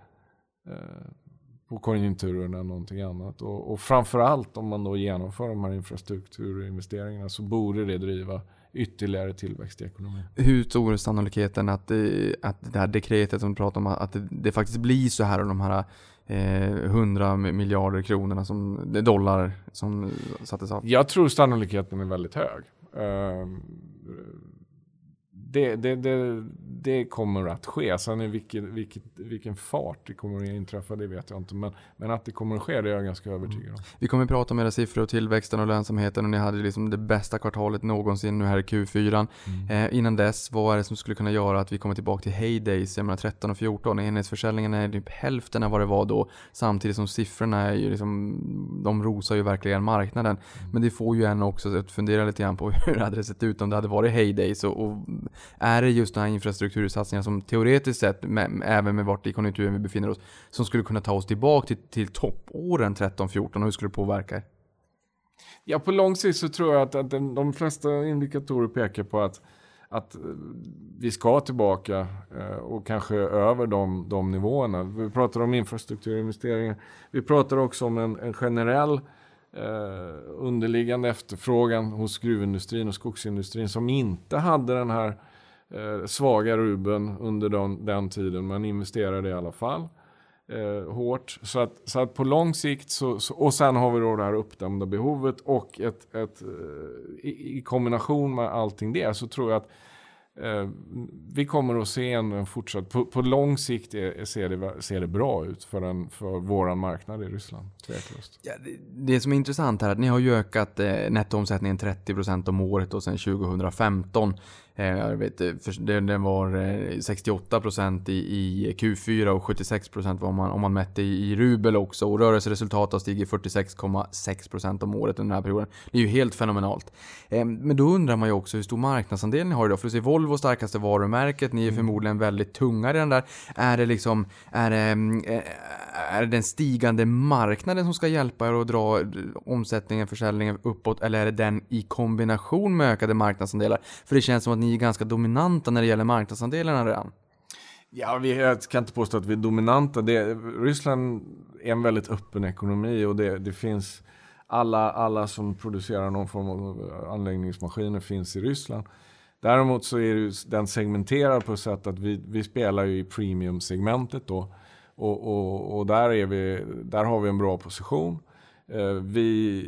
på konjunkturen än någonting annat. Och, och framförallt om man då genomför de här infrastrukturinvesteringarna så borde det driva ytterligare tillväxt i ekonomin. Hur stor är sannolikheten att, att det här dekretet som du pratar om, att det, faktiskt blir så här och de här eh, 100 miljarder kronorna som, dollar som sattes av? Jag tror sannolikheten är väldigt hög. Uh, det, det, det, det, kommer att ske. Sen i vilken, vilken, vilken fart det kommer att inträffa, det vet jag inte. Men, men att det kommer att ske, det är jag ganska övertygad om. Vi kommer att prata om era siffror och tillväxten och lönsamheten och ni hade liksom det bästa kvartalet någonsin nu här i Q4. Mm. Eh, innan dess, vad är det som skulle kunna göra att vi kommer tillbaka till heydays? Jag menar 13 och 14, enhetsförsäljningen är typ hälften av vad det var då. Samtidigt som siffrorna är ju liksom, de rosar ju verkligen marknaden. Mm. Men det får ju en också att fundera lite grann på hur det hade sett ut om det hade varit heydays och, och är det just den här infrastruktursatsningar som teoretiskt sett, med, även med vart i konjunkturen vi befinner oss, som skulle kunna ta oss tillbaka till, till toppåren 13-14 och hur skulle det påverka? Ja, på lång sikt så tror jag att, att de flesta indikatorer pekar på att, att eh, vi ska tillbaka eh, och kanske över de, de nivåerna. Vi pratar om infrastrukturinvesteringar. Vi pratar också om en, en generell eh, underliggande efterfrågan hos gruvindustrin och skogsindustrin som inte hade den här eh, svaga Ruben under den, den tiden, men investerade i alla fall eh, hårt. Så att, så att på lång sikt, så, så, och sen har vi då det här uppdämda behovet och ett, ett, eh, i, i kombination med allting det så tror jag att Eh, vi kommer att se en, en fortsatt, på, på lång sikt är, ser, det, ser det bra ut för, en, för våran marknad i Ryssland. Tveklöst. Ja, det, det som är intressant här är att ni har ju ökat eh, nettoomsättningen 30% om året och sedan 2015. Eh, jag vet, eh, den var 68% eh, i, Q4 och 76% var man, om man mätte i, rubel också. Och rörelseresultatet har stigit 46,6% om året under den här perioden. Det är ju helt fenomenalt. Men då undrar man ju också hur stor marknadsandel ni har idag. För du ser Volvo starkaste varumärket, ni är mm. förmodligen väldigt tunga i den där. Är det liksom, är det, är det den stigande marknaden som ska hjälpa er att dra omsättningen, försäljningen uppåt? Eller är det den i kombination med ökade marknadsandelar? För det känns som att ni ni är ganska dominanta när det gäller marknadsandelarna redan. Ja, vi, jag kan inte påstå att vi är dominanta. Det, Ryssland är en väldigt öppen ekonomi och det, det finns alla, alla som producerar någon form av anläggningsmaskiner finns i Ryssland. Däremot så är den segmenterad på ett sätt att vi, vi spelar ju i premiumsegmentet då. Och, och, och, där, är vi, där har vi en bra position. Eh, vi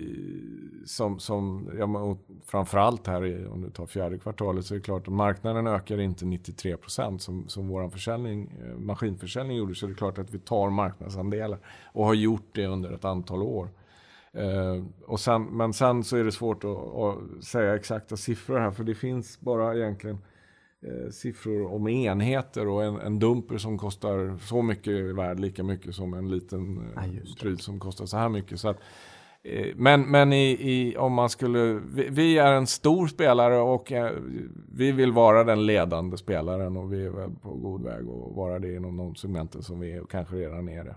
som, som ja, framförallt här i, om du tar fjärde kvartalet så är det klart att marknaden ökar inte 93 procent som, som vår försäljning, eh, maskinförsäljning gjorde. Så det är klart att vi tar marknadsandelar och har gjort det under ett antal år. Eh, och sen, men sen så är det svårt att, att, säga exakta siffror här för det finns bara egentligen eh, siffror om enheter och en, en, dumper som kostar så mycket är värd lika mycket som en liten eh, pryl som kostar så här mycket. Så att, men men i, i, om man skulle, vi, vi, är en stor spelare och eh, vi vill vara den ledande spelaren och vi är väl på god väg att vara det inom de segmenten som vi kanske redan är det.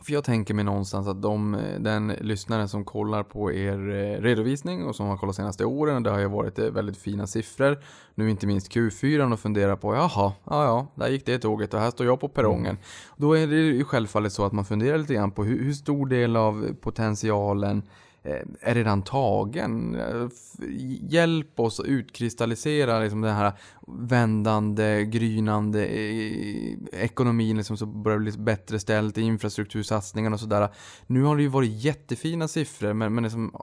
För jag tänker mig någonstans att de, den lyssnaren som kollar på er eh, redovisning och som har kollat senaste åren, det har ju varit eh, väldigt fina siffror. Nu inte minst Q4 och funderar på, jaha, ja ja, där gick det tåget och här står jag på perrongen. Mm. Då är det ju självfallet så att man funderar lite grann på hur, hur stor del av potentialen Eh, är redan tagen. Hjälp oss att utkristallisera liksom den här vändande, grynande eh, ekonomin liksom, så börjar det bli bättre ställt i infrastruktursatsningarna och sådär. Nu har det ju varit jättefina siffror men, men liksom,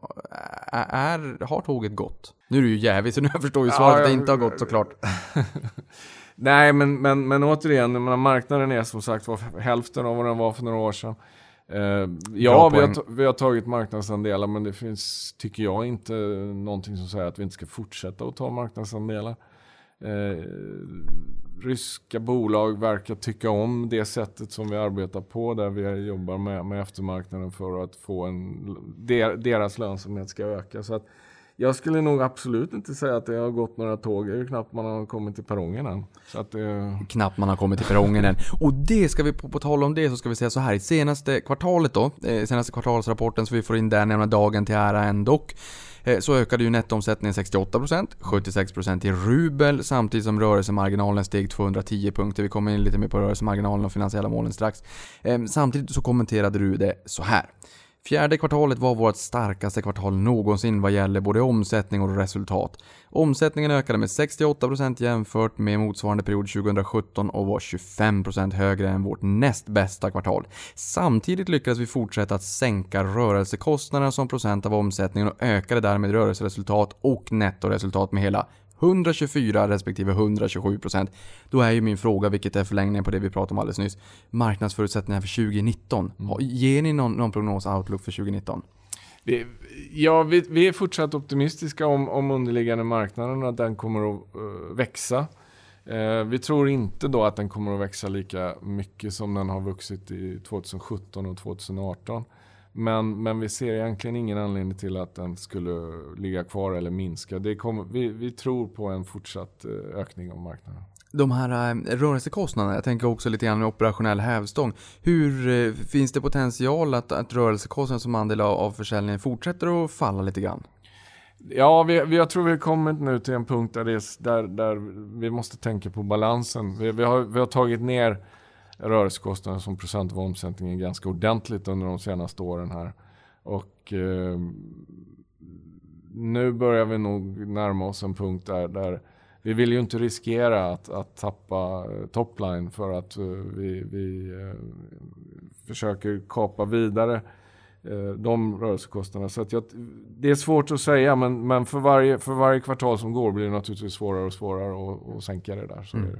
är, har tåget gått? Nu är du ju jävig så nu förstår ju svaret att det inte har gått såklart. Nej, men, men, men återigen, marknaden är som sagt var hälften av vad den var för några år sedan. Eh, ja, vi har, vi har tagit marknadsandelar, men det finns, tycker jag, inte någonting som säger att vi inte ska fortsätta att ta marknadsandelar. Eh, ryska bolag verkar tycka om det sättet som vi arbetar på, där vi jobbar med, med eftermarknaden för att få en, deras lönsamhet ska öka. Så att, jag skulle nog absolut inte säga att det har gått några tåg. Det är ju knappt man har kommit till perrongen än. Så att det... Knappt man har kommit till perrongen än. Och det ska vi, på, på tal om det så ska vi säga så här. I senaste kvartalet då, eh, senaste kvartalsrapporten så vi får in där, nämna dagen till ära ändå. Eh, så ökade ju nettoomsättningen 68%, 76% i rubel samtidigt som rörelsemarginalen steg 210 punkter. Vi kommer in lite mer på rörelsemarginalen och finansiella målen strax. Ehm, samtidigt så kommenterade du det så här. Fjärde kvartalet var vårt starkaste kvartal någonsin vad gäller både omsättning och resultat. Omsättningen ökade med 68% jämfört med motsvarande period 2017 och var 25% högre än vårt näst bästa kvartal. Samtidigt lyckades vi fortsätta att sänka rörelsekostnaderna som procent av omsättningen och ökade därmed rörelseresultat och nettoresultat med hela 124 respektive 127 procent. Då är ju min fråga, vilket är förlängningen på det vi pratade om alldeles nyss, marknadsförutsättningar för 2019. Mm. Ger ni någon, någon prognos outlook för 2019? Vi, ja, vi, vi, är fortsatt optimistiska om, om underliggande marknaden att den kommer att uh, växa. Uh, vi tror inte då att den kommer att växa lika mycket som den har vuxit i 2017 och 2018. Men, men vi ser egentligen ingen anledning till att den skulle ligga kvar eller minska. Det kommer, vi, vi tror på en fortsatt eh, ökning av marknaden. De här äh, rörelsekostnaderna, jag tänker också lite grann med operationell hävstång. Hur äh, finns det potential att, att rörelsekostnaden som andel av, av försäljningen fortsätter att falla lite grann? Ja, vi, vi, jag tror vi har kommit nu till en punkt där, det, där, där vi måste tänka på balansen. Vi, vi, har, vi har tagit ner rörelsekostnaden som procent av omsättningen ganska ordentligt under de senaste åren här. Och eh, nu börjar vi nog närma oss en punkt där, där vi vill ju inte riskera att, att tappa eh, topline för att uh, vi, vi uh, försöker kapa vidare uh, de rörelsekostnaderna. Så att jag, det är svårt att säga men, men för, varje, för varje kvartal som går blir det naturligtvis svårare och svårare att, att sänka det där. Så mm.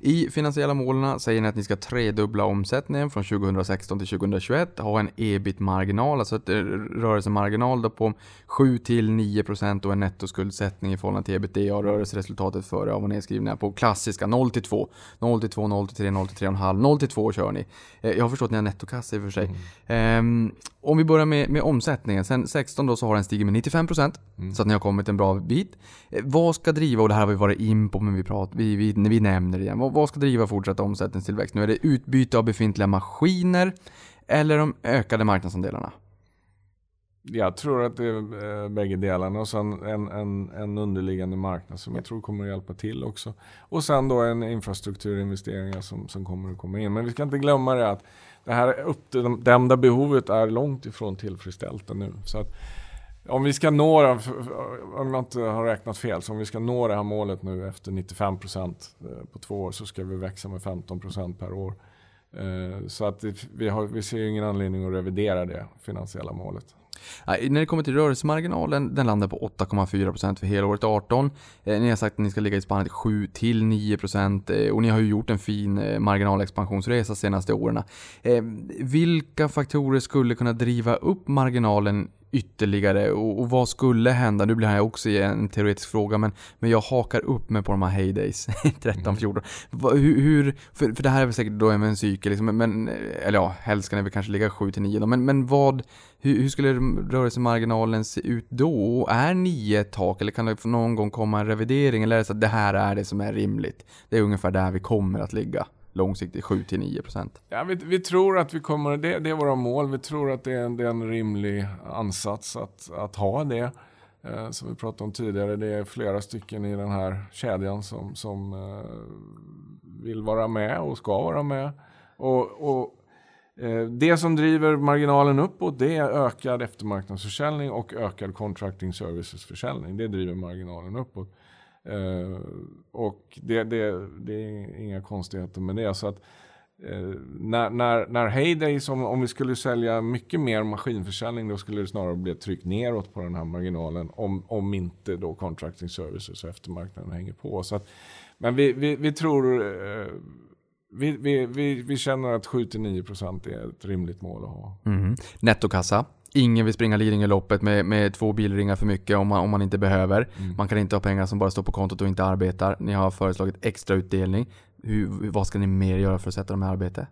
I finansiella målen säger ni att ni ska tredubbla omsättningen från 2016 till 2021, ha en ebit-marginal, alltså ett rörelsemarginal då på 7 till 9% och en nettoskuldsättning i förhållande till ebitda och rörelseresultatet före av och nedskrivningar på klassiska 0 till 2, 0 till 2, 0 till 3, 0 till 3,5, 0 till 2 kör ni. Eh, jag har förstått att ni har nettokassa i och för sig. Mm. Um, om vi börjar med, med omsättningen. Sen 16 då så har den stigit med 95% mm. så att ni har kommit en bra bit. Eh, vad ska driva, och det här har vi varit in på men vi, pratar, vi, vi, vi nämner det igen. Vad, vad ska driva fortsatt omsättningstillväxt? Nu är det utbyte av befintliga maskiner eller de ökade marknadsandelarna? Jag tror att det är eh, bägge delarna och sen en, en, en underliggande marknad som jag tror kommer att hjälpa till också. Och sen då en infrastrukturinvesteringar som, som kommer att komma in. Men vi ska inte glömma det att det här uppdämda behovet är långt ifrån tillfredsställt ännu. Så att om vi ska nå, om jag inte har räknat fel, så om vi ska nå det här målet nu efter 95% eh, på två år så ska vi växa med 15% per år. Eh, så att vi, har, vi ser ingen anledning att revidera det finansiella målet. När det kommer till rörelsemarginalen, den landar på 8,4% för helåret 18. Eh, ni har sagt att ni ska ligga i spannet 7-9% och ni har ju gjort en fin marginalexpansionsresa senaste åren. Vilka faktorer skulle kunna driva upp marginalen ytterligare och, och, vad skulle hända? Nu blir det här också en teoretisk fråga men, men jag hakar upp mig på de här heydays 13-14. Mm. Hur, hur, för, för det här är väl säkert då en cykel liksom, men, eller ja, helst ska det väl kanske ligga 7-9 då, men, men vad, hur, hur skulle rörelsemarginalen se ut då? Och är 9 ett tak eller kan det någon gång komma en revidering eller är det så att det här är det som är rimligt? Det är ungefär där vi kommer att ligga långsiktigt 7-9 procent? Ja, vi, vi, tror att vi kommer, det, det, är våra mål, vi tror att det är en, det är en rimlig ansats att, att ha det. Eh, som vi pratade om tidigare, det är flera stycken i den här kedjan som, som eh, vill vara med och ska vara med. Och, och eh, det som driver marginalen uppåt det är ökad eftermarknadsförsäljning och ökad contracting services försäljning. Det driver marginalen uppåt. Uh, och det, det, det, är inga konstigheter med det. Så att eh, när, när, när Heyday, som om vi skulle sälja mycket mer maskinförsäljning, då skulle det snarare bli ett tryck neråt på den här marginalen. Om, om inte då contracting services och eftermarknaden hänger på. Så att, men vi, vi, vi tror, eh, vi, vi, vi, vi känner att 7-9% är ett rimligt mål att ha. Mm. Nettokassa. Ingen vill springa Lidingöloppet med, med två bilringar för mycket om man, om man inte behöver. Man kan inte ha pengar som bara står på kontot och inte arbetar. Ni har föreslagit extra utdelning. Hur, vad ska ni mer göra för att sätta dem i arbete?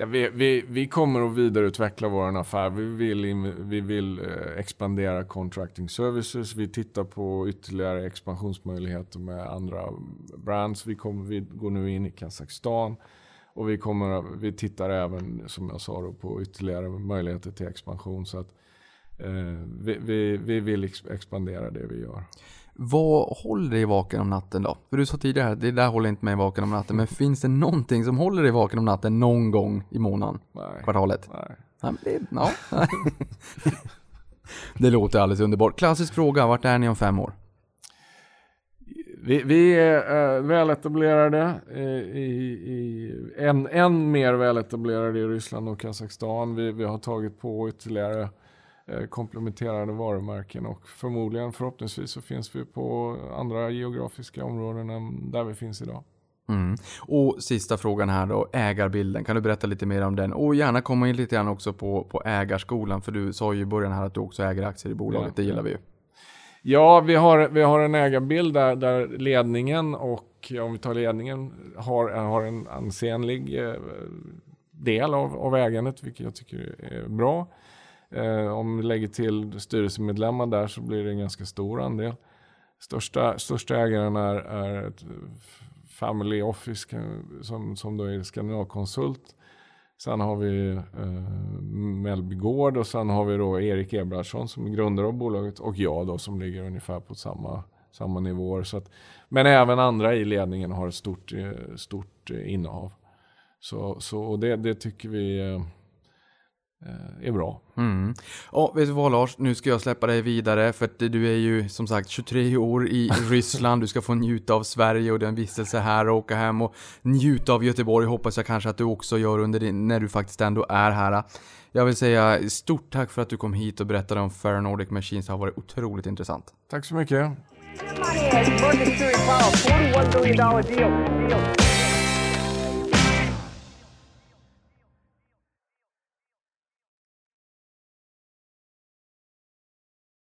Ja, vi, vi, vi kommer att vidareutveckla vår affär. Vi vill, vi vill eh, expandera contracting services. Vi tittar på ytterligare expansionsmöjligheter med andra brands. Vi, kommer, vi går nu in i Kazakstan. Och vi, kommer, vi tittar även, som jag sa, då, på ytterligare möjligheter till expansion. Så att, eh, vi, vi, vi vill ex expandera det vi gör. Vad håller dig vaken om natten då? För du sa tidigare att det där håller inte mig vaken om natten. Men finns det någonting som håller dig vaken om natten någon gång i månaden? Nej. Kvartalet? Nej. Men det, ja. det låter alldeles underbart. Klassisk fråga, vart är ni om fem år? Vi, vi är äh, väletablerade, eh, i, i, än, än mer väletablerade i Ryssland och Kazakstan. Vi, vi har tagit på ytterligare eh, komplementerande varumärken och förmodligen, förhoppningsvis, så finns vi på andra geografiska områden än där vi finns idag. Mm. Och sista frågan här då, ägarbilden. Kan du berätta lite mer om den? Och gärna komma in lite grann också på, på ägarskolan, för du sa ju i början här att du också äger aktier i bolaget. Ja, det gillar ja. vi ju. Ja, vi har, vi har en ägarbild där, där ledningen och om vi tar ledningen har, har en ansenlig eh, del av, av ägandet, vilket jag tycker är bra. Eh, om vi lägger till styrelsemedlemmar där så blir det en ganska stor andel. Största, största ägaren är, är ett family office som, som då är Skandinavkonsult. Sen har vi eh, Mellby Gård och sen har vi då Erik Eberhardsson som är grundare av bolaget och jag då som ligger ungefär på samma, samma nivåer. Så att, men även andra i ledningen har ett stort, eh, stort innehav. Så, så och det, det tycker vi eh, är bra. Mm. Ja, vet du vad Lars? Nu ska jag släppa dig vidare för att du är ju som sagt 23 år i Ryssland. Du ska få njuta av Sverige och den vistelse här och åka hem och njuta av Göteborg. Hoppas jag kanske att du också gör under din, när du faktiskt ändå är här. Jag vill säga stort tack för att du kom hit och berättade om Ferronordic Machines. Det har varit otroligt intressant. Tack så mycket.